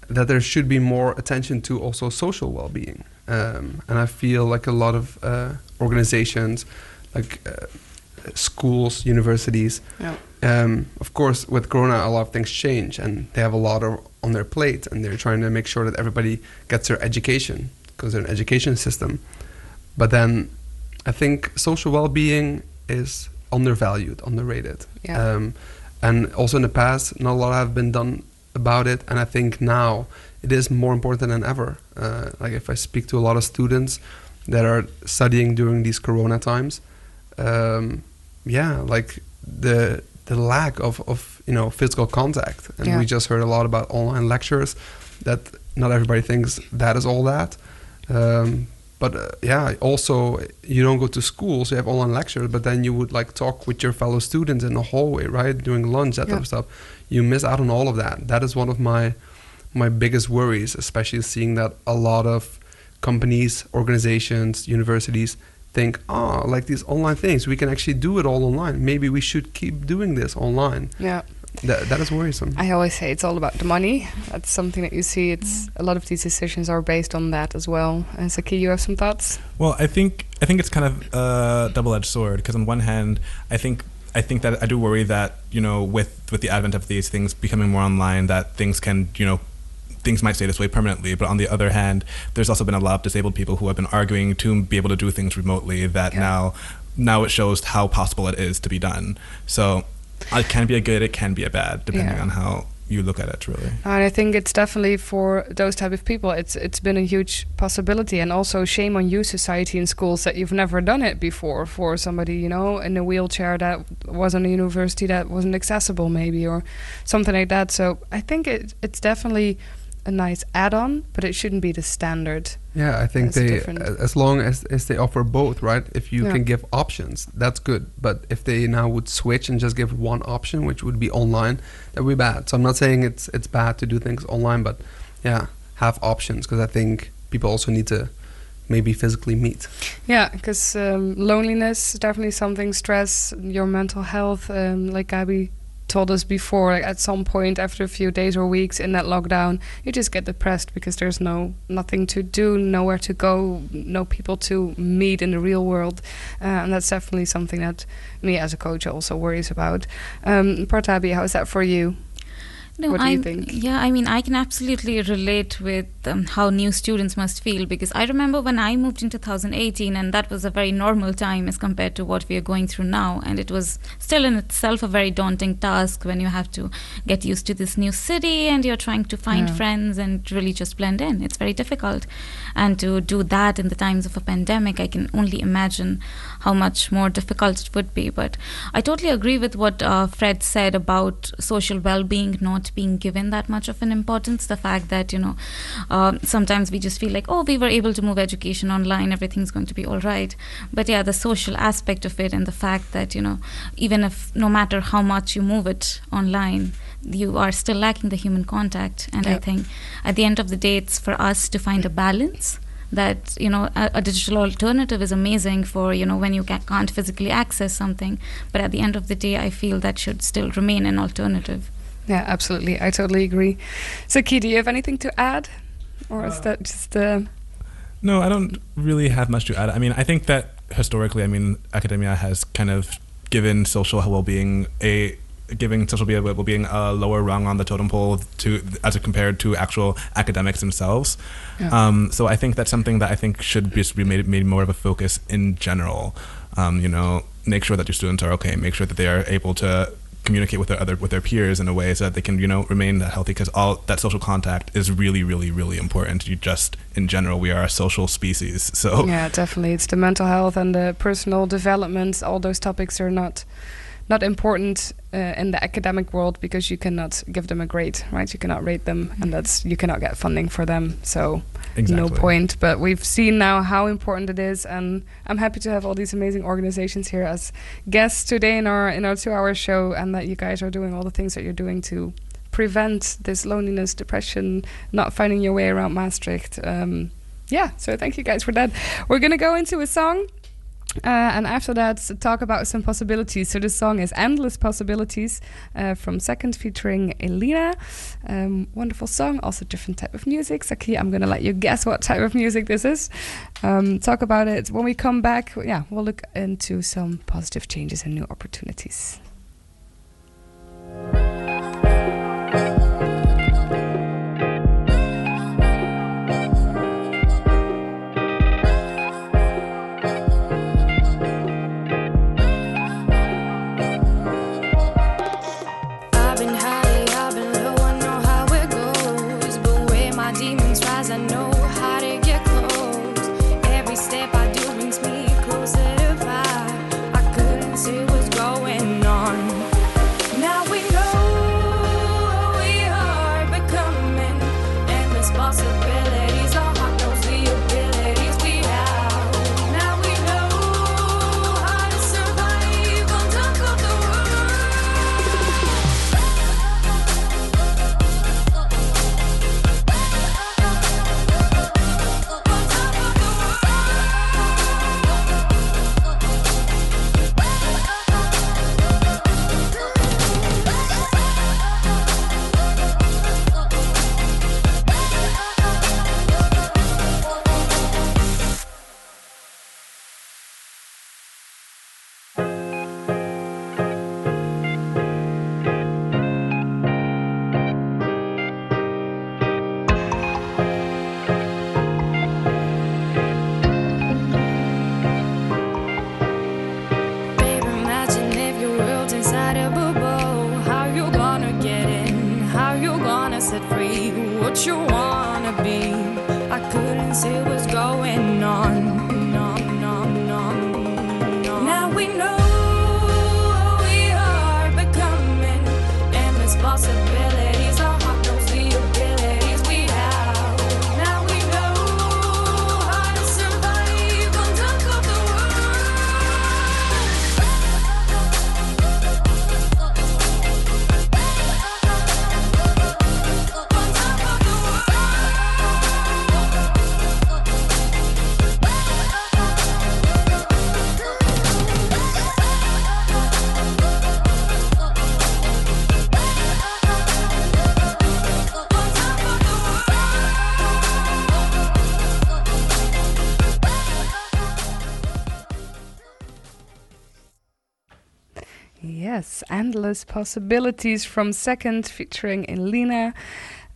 that there should be more attention to also social well being. Um, and I feel like a lot of uh, organizations, like uh, schools, universities, Yeah. um, of course, with Corona, a lot of things change, and they have a lot of, on their plate, and they're trying to make sure that everybody gets their education because they're an education system. But then, I think social well-being is undervalued, underrated, Yeah. um, and also in the past, not a lot have been done about it. And I think now it is more important than ever. Uh, like if I speak to a lot of students that are studying during these Corona times, um, yeah, like the the lack of, of you know physical contact, and Yeah. we just heard a lot about online lectures. That not everybody thinks that is all that. Um, but uh, yeah, also you don't go to school, so you have online lectures, but then you would like talk with your fellow students in the hallway, right, during lunch, that type of stuff. You miss out on all of that. That is one of my my biggest worries, especially seeing that a lot of companies, organizations, universities think, oh, like these online things, we can actually do it all online. Maybe we should keep doing this online. Yeah. That, that is worrisome. I always say it's all about the money. That's something that you see. It's a lot of these decisions are based on that as well. And Zaki, you have some thoughts? Well, I think I think it's kind of a double-edged sword because on one hand, I think I think that I do worry that you know with with the advent of these things becoming more online, that things can you know things might stay this way permanently. But on the other hand, there's also been a lot of disabled people who have been arguing to be able to do things remotely. That now, now it shows how possible it is to be done. So it can be a good, it can be a bad, depending Yeah. on how you look at it. Really. And I think it's definitely for those type of people. It's it's been a huge possibility, and also shame on you, society and schools, that you've never done it before. For somebody, you know, in a wheelchair that was on a university that wasn't accessible, maybe, or something like that. So I think it it's definitely a nice add-on, but it shouldn't be the standard. Yeah, I think they, different. as long as, as they offer both, right? If you Yeah. can give options, that's good. But if they now would switch and just give one option, which would be online, that would be bad. So I'm not saying it's it's bad to do things online, but yeah, have options because I think people also need to maybe physically meet. Yeah, because um, loneliness is definitely something. Stress, your mental health, um, like Gabby told us before. Like at some point, after a few days or weeks in that lockdown, you just get depressed because there's no nothing to do, nowhere to go, no people to meet in the real world, uh, and that's definitely something that me as a coach also worries about. Um, Partabi, how is that for you? No, what do you think? Yeah, I mean, I can absolutely relate with um, how new students must feel because I remember when I moved in 2018, and that was a very normal time as compared to what we are going through now. And it was still in itself a very daunting task when you have to get used to this new city and you're trying to find Yeah. friends and really just blend in. It's very difficult. And to do that in the times of a pandemic, I can only imagine how much more difficult it would be. But I totally agree with what uh, Fred said about social well being not being given that much of an importance. The fact that, you know, um, sometimes we just feel like, oh, we were able to move education online, everything's going to be all right. But yeah, the social aspect of it and the fact that, you know, even if no matter how much you move it online, you are still lacking the human contact. And I think at the end of the day, it's for us to find a balance that you know a, a digital alternative is amazing for you know when you ca- can't physically access something but at the end of the day i feel that should still remain an alternative Yeah, absolutely. I totally agree. So, Key, do you have anything to add, or is that just uh, No, I don't really have much to add. I mean, I think that historically, I mean, academia has kind of given social well-being a giving social be- well-being a lower rung on the totem pole to as compared to actual academics themselves. Yeah. Um, so I think that's something that I think should just be made made more of a focus in general. Um, you know, make sure that your students are okay. Make sure that they are able to communicate with their other with their peers in a way so that they can you know remain that healthy because all that social contact is really really really important you just in general we are a social species so yeah, definitely. It's the mental health and the personal development. All those topics are not not important uh, in the academic world because you cannot give them a grade, right? You cannot rate them, and that's you cannot get funding for them. So no point. But we've seen now how important it is, and I'm happy to have all these amazing organizations here as guests today in our in our two-hour show, and that you guys are doing all the things that you're doing to prevent this loneliness, depression, not finding your way around Maastricht. Um, yeah, so thank you guys for that. We're gonna go into a song. Uh, and after that, talk about some possibilities. So the song is "Endless Possibilities" uh, from Second, featuring Elena. Um, wonderful song, also different type of music. Zaki, I'm gonna let you guess what type of music this is. Um, talk about it when we come back. Yeah, we'll look into some positive changes and new opportunities. Possibilities from Second featuring Elena.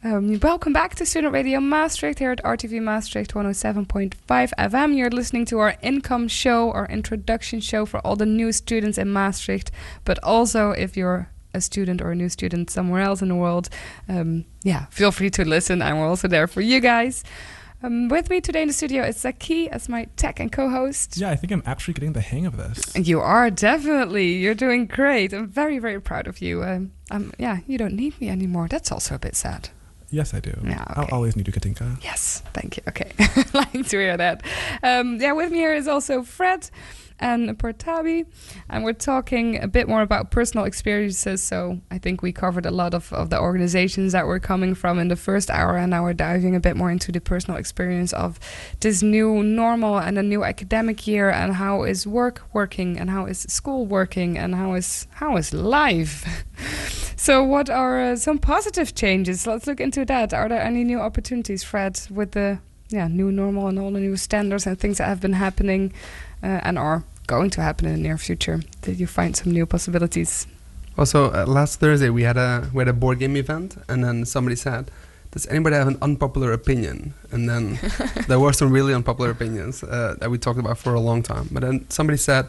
Um, welcome back to Student Radio Maastricht here at RTV Maastricht 107.5 FM. You're listening to our INKOM show, our introduction show for all the new students in Maastricht, but also if you're a student or a new student somewhere else in the world, um, yeah, feel free to listen, we're also there for you guys. Um, with me today in the studio is Zaki as my tech and co-host. Yeah, I think I'm actually getting the hang of this. You are definitely. You're doing great. I'm very, very proud of you. Um, um, yeah, you don't need me anymore. That's also a bit sad. Yes, I do. Yeah, I'll always need you, Katinka. Yes, thank you. Okay, like to hear that. Um, yeah, with me here is also Fred and Portabi, and we're talking a bit more about personal experiences. So I think we covered a lot of, of the organizations that we're coming from in the first hour, and now we're diving a bit more into the personal experience of this new normal and a new academic year, and how is work working, and how is school working, and how is how is life. so what are uh, some positive changes? Let's look into that. Are there any new opportunities, Fred, with the yeah new normal and all the new standards and things that have been happening uh, and are going to happen in the near future? Did you find some new possibilities? Also, uh, last Thursday we had a we had a board game event, and then somebody said, "Does anybody have an unpopular opinion?" And then there were some really unpopular opinions uh, that we talked about for a long time. But then somebody said,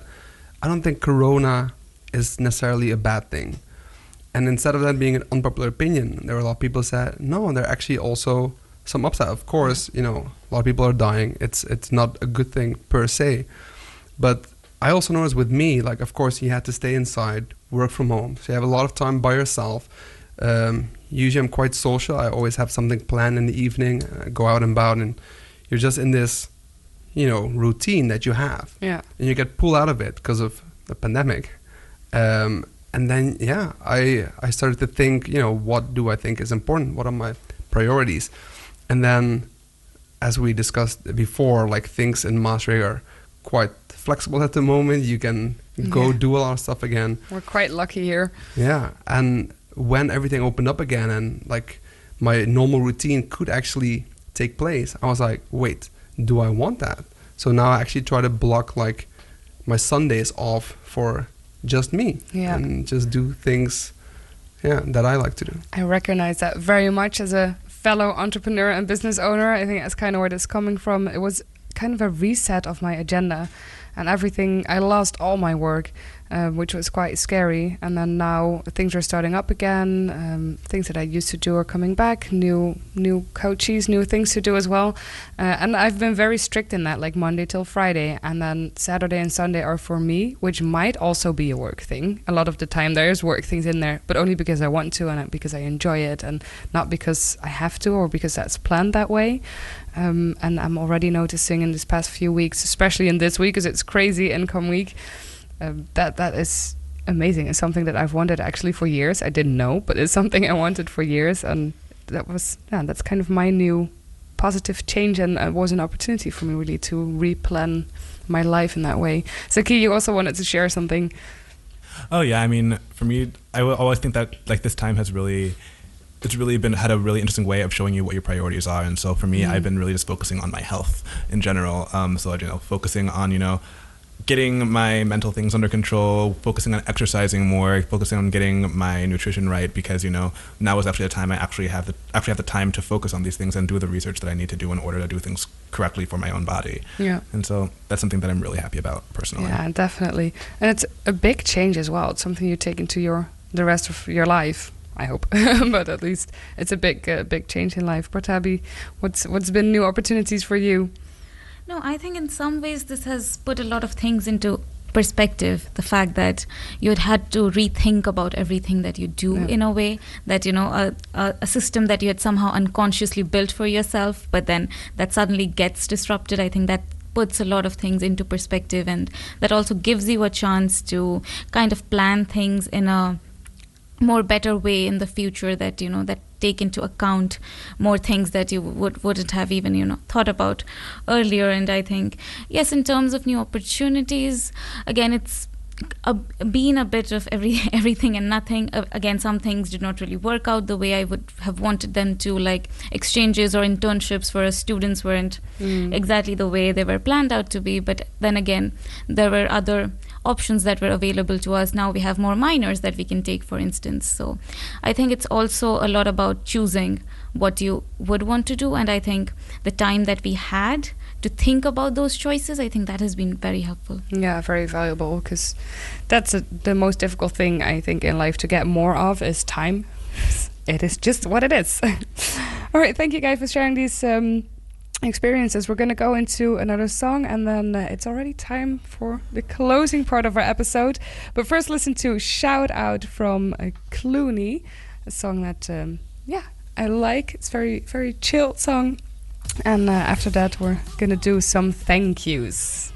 "I don't think Corona is necessarily a bad thing." And instead of that being an unpopular opinion, there were a lot of people said, "No, there are actually also some upside. Of course, you know, a lot of people are dying. It's it's not a good thing per se, but." I also noticed with me, like, of course, you had to stay inside, work from home. So you have a lot of time by yourself. Um, usually, I'm quite social. I always have something planned in the evening, uh, go out and about, and you're just in this, you know, routine that you have. Yeah. And you get pulled out of it because of the pandemic. Um, and then, yeah, I, I started to think, you know, what do I think is important? What are my priorities? And then, as we discussed before, like things in Maastricht are quite flexible at the moment. You can go Yeah. do a lot of stuff again. We're quite lucky here. Yeah, and when everything opened up again and like my normal routine could actually take place, I was like, wait, do I want that? So now I actually try to block like my Sundays off for just me Yeah. and just do things yeah that I like to do. I recognize that very much as a fellow entrepreneur and business owner. I think that's kind of where this coming from. It was kind of a reset of my agenda and everything. I lost all my work, uh, which was quite scary. And then now things are starting up again. Um, things that I used to do are coming back. New new coaches, new things to do as well. Uh, and I've been very strict in that, like Monday till Friday, and then Saturday and Sunday are for me, which might also be a work thing. A lot of the time there's work things in there, but only because I want to and because I enjoy it, and not because I have to or because that's planned that way. Um, and I'm already noticing in this past few weeks, especially in this week, because it's crazy INKOM week, um, that that is amazing. It's something that I've wanted actually for years. I didn't know, but it's something I wanted for years, and that was yeah, that's kind of my new positive change, and it was an opportunity for me really to replan my life in that way. Zaki, you also wanted to share something. Oh yeah, I mean, for me, I always think that like this time has really, it's really been had a really interesting way of showing you what your priorities are. And so for me, Mhm. I've been really just focusing on my health in general. Um, so you know, focusing on you know, getting my mental things under control, focusing on exercising more, focusing on getting my nutrition right because you know now is actually the time I actually have the actually have the time to focus on these things and do the research that I need to do in order to do things correctly for my own body. Yeah. And so that's something that I'm really happy about personally. Yeah, definitely. And it's a big change as well. It's something you take into your the rest of your life. I hope, but at least it's a big, uh, big change in life. Pratabi, what's what's been new opportunities for you? No, I think in some ways this has put a lot of things into perspective. The fact that you had had to rethink about everything that you do Yeah. in a way that, you know, a, a, a system that you had somehow unconsciously built for yourself, but then that suddenly gets disrupted. I think that puts a lot of things into perspective and that also gives you a chance to kind of plan things in a more better way in the future that you know that take into account more things that you would wouldn't have even you know thought about earlier. And i think yes in terms of new opportunities again it's a, been a bit of every everything and nothing. Again some things did not really work out the way i would have wanted them to like exchanges or internships for students weren't Mm. exactly the way they were planned out to be. But then again there were other options that were available to us now we have more minors that we can take for instance so i think it's also a lot about choosing what you would want to do and i think the time that we had to think about those choices i think that has been very helpful Yeah, very valuable because that's a, the most difficult thing I think in life to get more of is time. It is just what it is. All right, thank you guys for sharing these um, experiences. We're going to go into another song and then uh, it's already time for the closing part of our episode. But first, listen to Shout Out from uh, Clooney, a song that, um, yeah, I like. It's very, very chill song. And uh, after that, we're going to do some thank yous.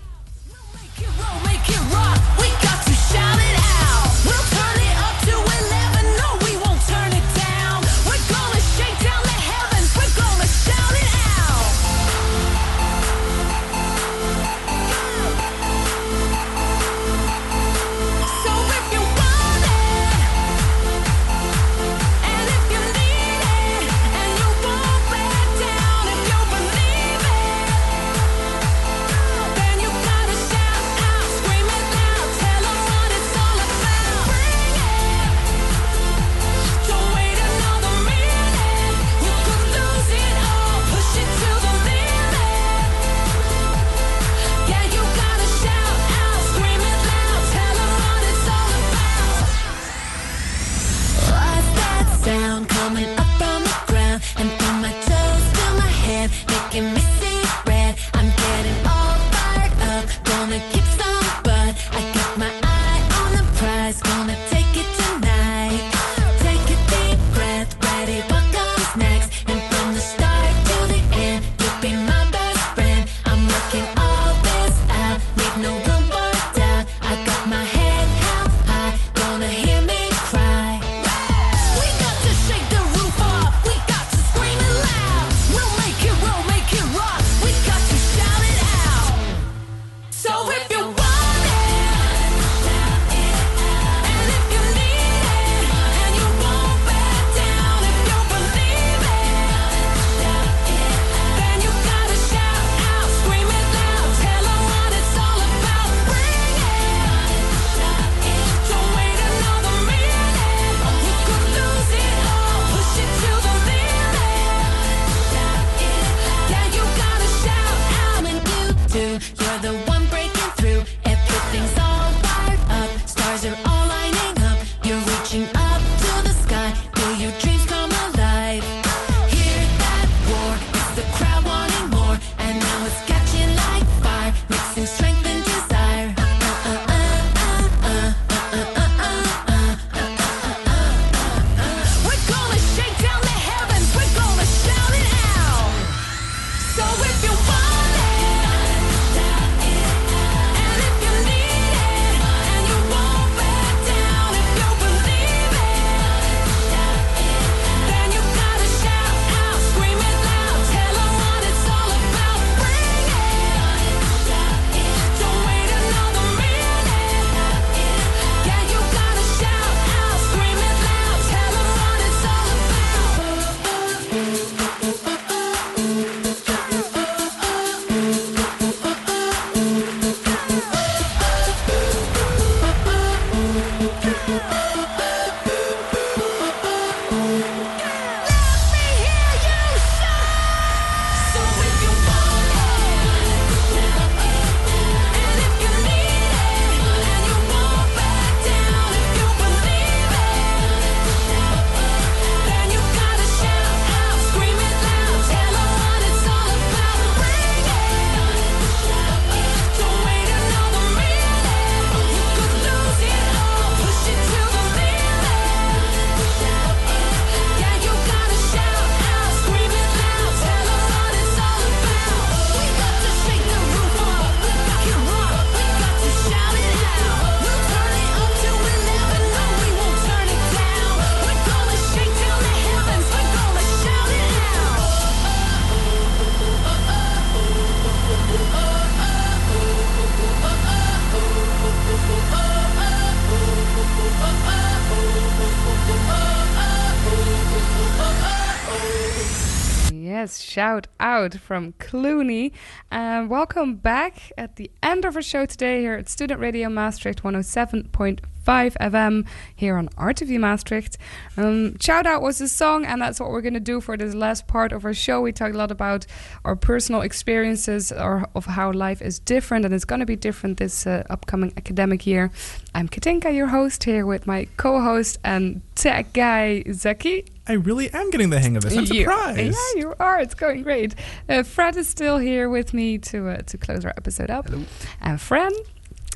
From Clooney. Um, welcome back at the end of our show today here at Student Radio Maastricht 107.5 FM here on RTV Maastricht. Um, shout out was the song, and that's what we're going to do for this last part of our show. We talked a lot about our personal experiences or of how life is different, and it's going to be different this uh, upcoming academic year. I'm Katinka, your host, here with my co-host and tech guy Zaki. I really am getting the hang of this. I'm You- surprised. Yeah, you are. It's going great. Uh, Fred is still here with me to uh, to close our episode up. Hello. And Fran.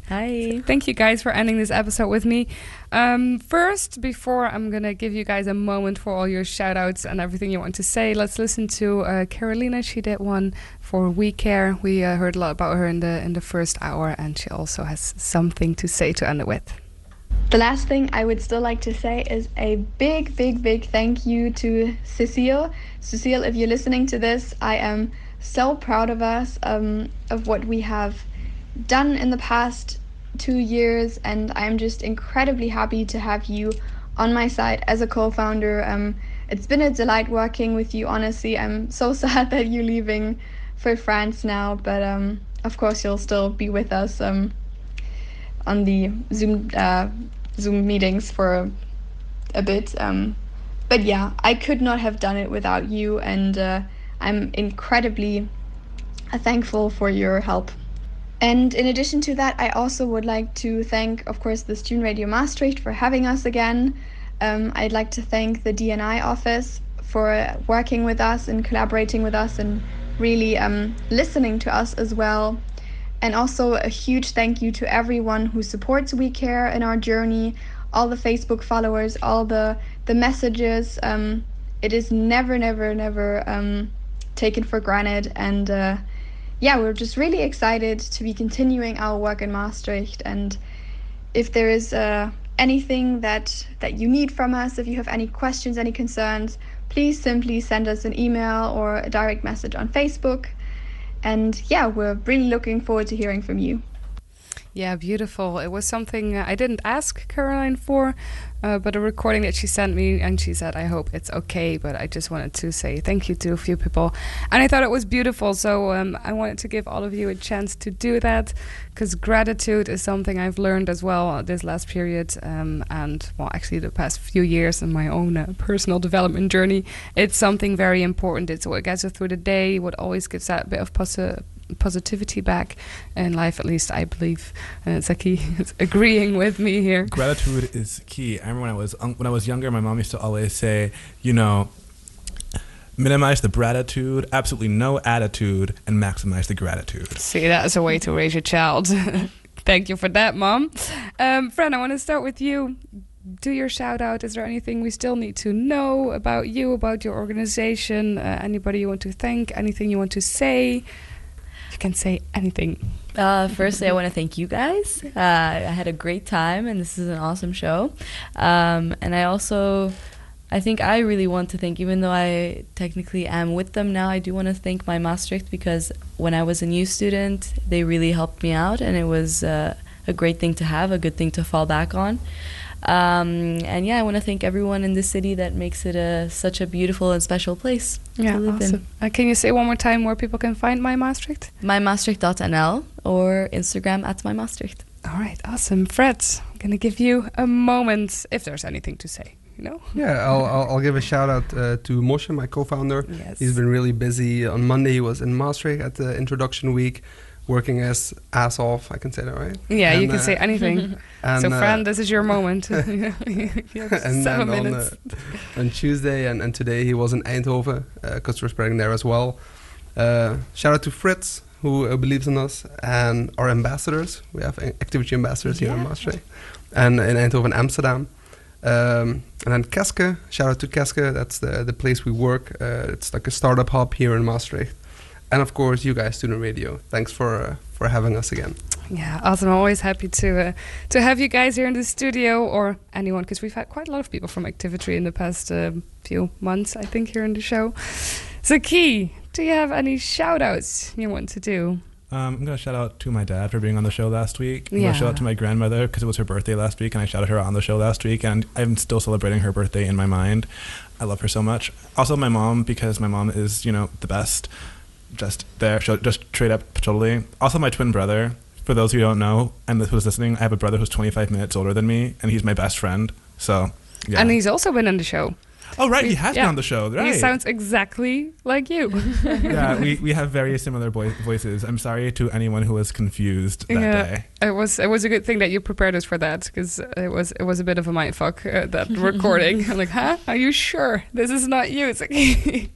Hi. Thank you guys for ending this episode with me. Um, first, before I'm going to give you guys a moment for all your shout outs and everything you want to say, let's listen to uh, Carolina. She did one for We Care. We uh, heard a lot about her in the in the first hour, and she also has something to say to end it with. The last thing I would still like to say is a big, big, big thank you to Cecile. Cecile, if you're listening to this, I am so proud of us, um, of what we have done in the past two years, and I'm just incredibly happy to have you on my side as a co founder. Um, it's been a delight working with you, honestly. I'm so sad that you're leaving for France now, but um, of course, you'll still be with us. Um, on the Zoom uh, Zoom meetings for a bit. Um, but yeah, I could not have done it without you, and uh, I'm incredibly thankful for your help. And in addition to that, I also would like to thank, of course, the Student Radio Maastricht for having us again. Um, I'd like to thank the DNI office for working with us and collaborating with us and really um, listening to us as well. And also a huge thank you to everyone who supports We Care in our journey, all the Facebook followers, all the the messages. Um, it is never, never, never um, taken for granted. And uh, yeah, we're just really excited to be continuing our work in Maastricht. And if there is uh, anything that that you need from us, if you have any questions, any concerns, please simply send us an email or a direct message on Facebook. And yeah, we're really looking forward to hearing from you. Yeah, beautiful. It was something I didn't ask Caroline for, uh, but a recording that she sent me, and she said, I hope it's okay. But I just wanted to say thank you to a few people. And I thought it was beautiful. So um, I wanted to give all of you a chance to do that because gratitude is something I've learned as well this last period. Um, and, well, actually, the past few years in my own uh, personal development journey. It's something very important. It's what gets us through the day, what always gives that bit of posi- positivity back in life, at least I believe. And it's like he is agreeing with me here. Gratitude is key. I remember when I was um, when I was younger, my mom used to always say, you know, minimize the gratitude, absolutely no attitude, and maximize the gratitude. See, that's a way to raise your child. Thank you for that, Mom. Um, Fran, I want to start with you. Do your shout out. Is there anything we still need to know about you, about your organization? Uh, anybody you want to thank? Anything you want to say? Can say anything. Uh, firstly, I want to thank you guys. Uh, I had a great time, and this is an awesome show. Um, and I also, I think I really want to thank, even though I technically am with them now, I do want to thank my Maastricht because when I was a new student, they really helped me out, and it was uh, a great thing to have, a good thing to fall back on. Um, and yeah, I want to thank everyone in the city that makes it a, such a beautiful and special place Yeah, to live in. awesome. Uh, can you say one more time where people can find my Maastricht? mymaastricht.nl or Instagram at mymaastricht. All right, awesome. Fred, I'm going to give you a moment if there's anything to say. You know? Yeah, I'll, I'll, I'll give a shout out uh, to Moshe, my co-founder. Yes. He's been really busy. On Monday, he was in Maastricht at the introduction week, working his ass off. I can say that, right? Yeah, you can uh, say anything. and, so, uh, Fran, this is your moment. you and seven then on, minutes. uh, on Tuesday and, and today he was in Eindhoven because we're spreading there as well. Uh, shout out to Fritz who uh, believes in us and our ambassadors. We have activity ambassadors here in Maastricht and in Eindhoven, Amsterdam. Um, and then Keske, shout out to Keske. That's the the place we work. Uh, it's like a startup hub here in Maastricht. And of course, you guys, Student Radio. Thanks for uh, for having us again. Yeah, awesome. I'm always happy to uh, to have you guys here in the studio or anyone because we've had quite a lot of people from Activity in the past um few months, I think, here in the show. Zaki, do you have any shout outs you want to do? Um, I'm going to shout out to my dad for being on the show last week. I'm going Yeah. to shout out to my grandmother because it was her birthday last week, and I shouted her out on the show last week, and I'm still celebrating her birthday in my mind. I love her so much. Also, my mom because my mom is you know the best. Just there, just straight up, totally. Also, my twin brother. For those who don't know, and who's listening, I have a brother who's 25 minutes older than me, and he's my best friend. So, yeah. And he's also been on the show. Oh right, he has yeah. been on the show. Right. He sounds exactly like you. yeah, we, we have very similar boi- voices. I'm sorry to anyone who was confused that yeah, day. it was it was a good thing that you prepared us for that because it was it was a bit of a mindfuck uh, that recording. I'm like, huh? Are you sure this is not you? It's like,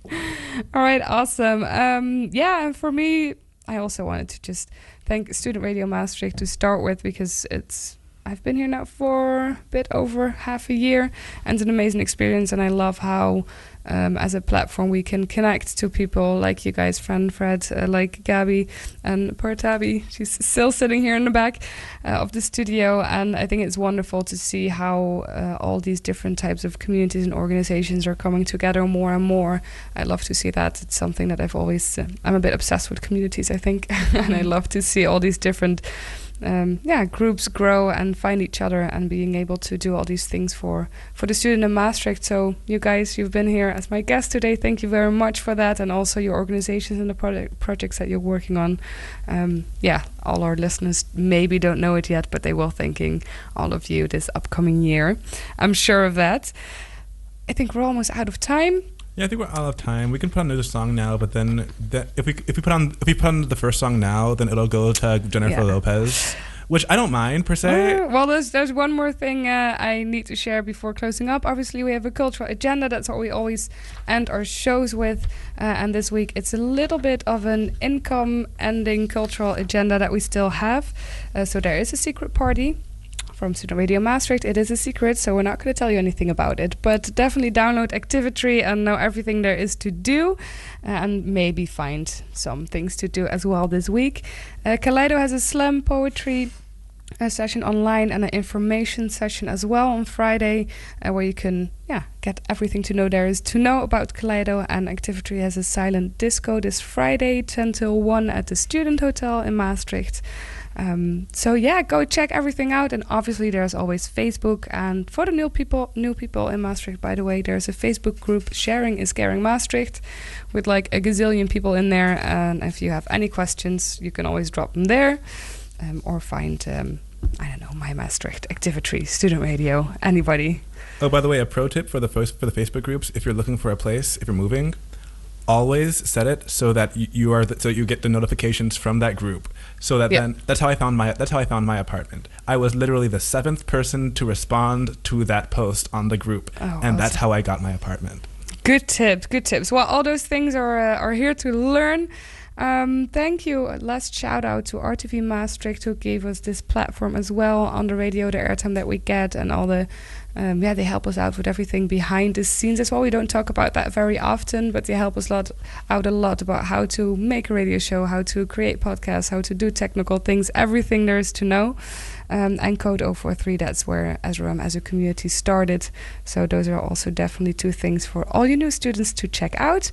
all right, awesome. Um, yeah, and for me, I also wanted to just thank Student Radio Maastricht to start with because it's I've been here now for a bit over half a year, and it's an amazing experience. And I love how, um, as a platform, we can connect to people like you guys, friend Fred, uh, like Gabby, and poor Tabby. She's still sitting here in the back uh, of the studio, and I think it's wonderful to see how uh, all these different types of communities and organizations are coming together more and more. I love to see that. It's something that I've always. Uh, I'm a bit obsessed with communities, I think, and I love to see all these different um, yeah, groups grow and find each other and being able to do all these things for, for the student in Maastricht. So you guys, you've been here as my guest today. Thank you very much for that, and also your organizations and the project, projects that you're working on. Um, yeah, all our listeners maybe don't know it yet, but they will thanking all of you this upcoming year. I'm sure of that. I think we're almost out of time. Yeah, I think we're out of time. We can put on another song now, but then the, if we if we put on if we put on the first song now, then it'll go to Jennifer Yeah. Lopez, which I don't mind per se. Uh, well, there's there's one more thing uh, I need to share before closing up. Obviously, we have a cultural agenda. That's what we always end our shows with. Uh, and this week, it's a little bit of an INKOM-ending cultural agenda that we still have. Uh, so there is a secret party from Student Radio Maastricht. It is a secret, so we're not going to tell you anything about it. But definitely download Activity and know everything there is to do, uh, and maybe find some things to do as well this week. Uh, Kaleido has a slam poetry a session online and an information session as well on Friday, uh, where you can yeah get everything to know there is to know about Kaleido. And Activity has a silent disco this Friday, 10 till 1 at the Student Hotel in Maastricht. Um, so yeah, go check everything out. And obviously, there's always Facebook. And for the new people, new people in Maastricht, by the way, there's a Facebook group, Sharing is Caring Maastricht, with like a gazillion people in there. And if you have any questions, you can always drop them there um, or find um, I don't know my Maastricht activity, student radio, anybody. Oh, by the way, a pro tip for the first for the Facebook groups: if you're looking for a place, if you're moving, always set it so that you, are the, so you get the notifications from that group. So that then that's how I found my that's how I found my apartment. I was literally the seventh person to respond to that post on the group, Oh, and that's how I got my apartment. Good tips, good tips. Well, all those things are uh, are here to learn. Um, thank you. Last shout out to RTV Maastricht who gave us this platform as well on the radio, the airtime that we get, and all the um, yeah, they help us out with everything behind the scenes as well. We don't talk about that very often, but they help us lot out a lot about how to make a radio show, how to create podcasts, how to do technical things, everything there is to know. Um, and Code 043, that's where Ezram as a community started. So those are also definitely two things for all you new students to check out.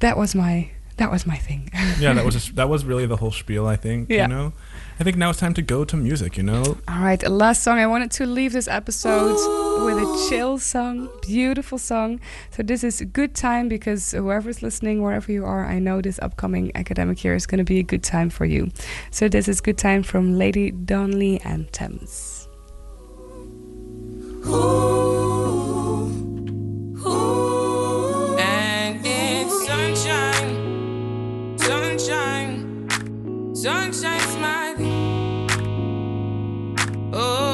That was my that was my thing. yeah, that was just, that was really the whole spiel. I think Yeah. you know. I think now it's time to go to music. You know. All right, last song. I wanted to leave this episode with a chill song, beautiful song. So this is a good time because whoever's listening, wherever you are, I know this upcoming academic year is going to be a good time for you. So this is good time from Lady Donnelly and Thames. And it's sunshine, sunshine, sunshine smiling. Oh,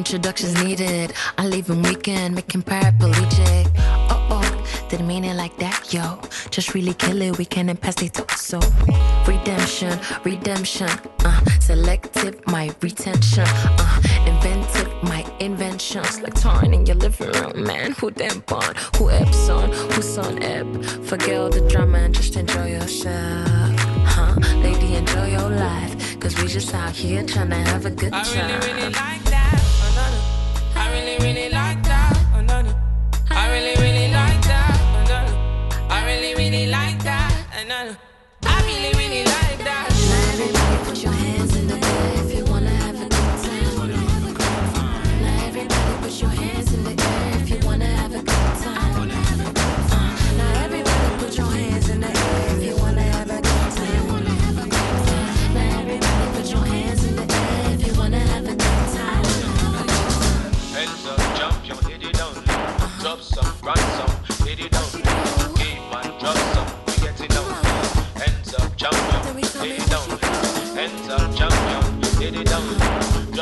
introductions needed. I leave him weekend, making paraplegic. Oh oh, didn't mean it like that, yo. Just really kill it, weekend and pass they talk so. Redemption, redemption, uh, selective, my retention, uh, inventive, my inventions. Like torn in your living room, man. Who damn born? Who Epson? Who's on Ep? Forget all the drama and just enjoy yourself. Huh? Lady, enjoy your life. Cause we just out here trying to have a good I time. really, really like really, really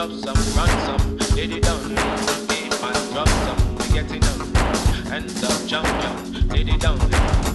Some, run some, hit it down. Game and drop some, we get it down. Hands up, jump, jump, hit it down.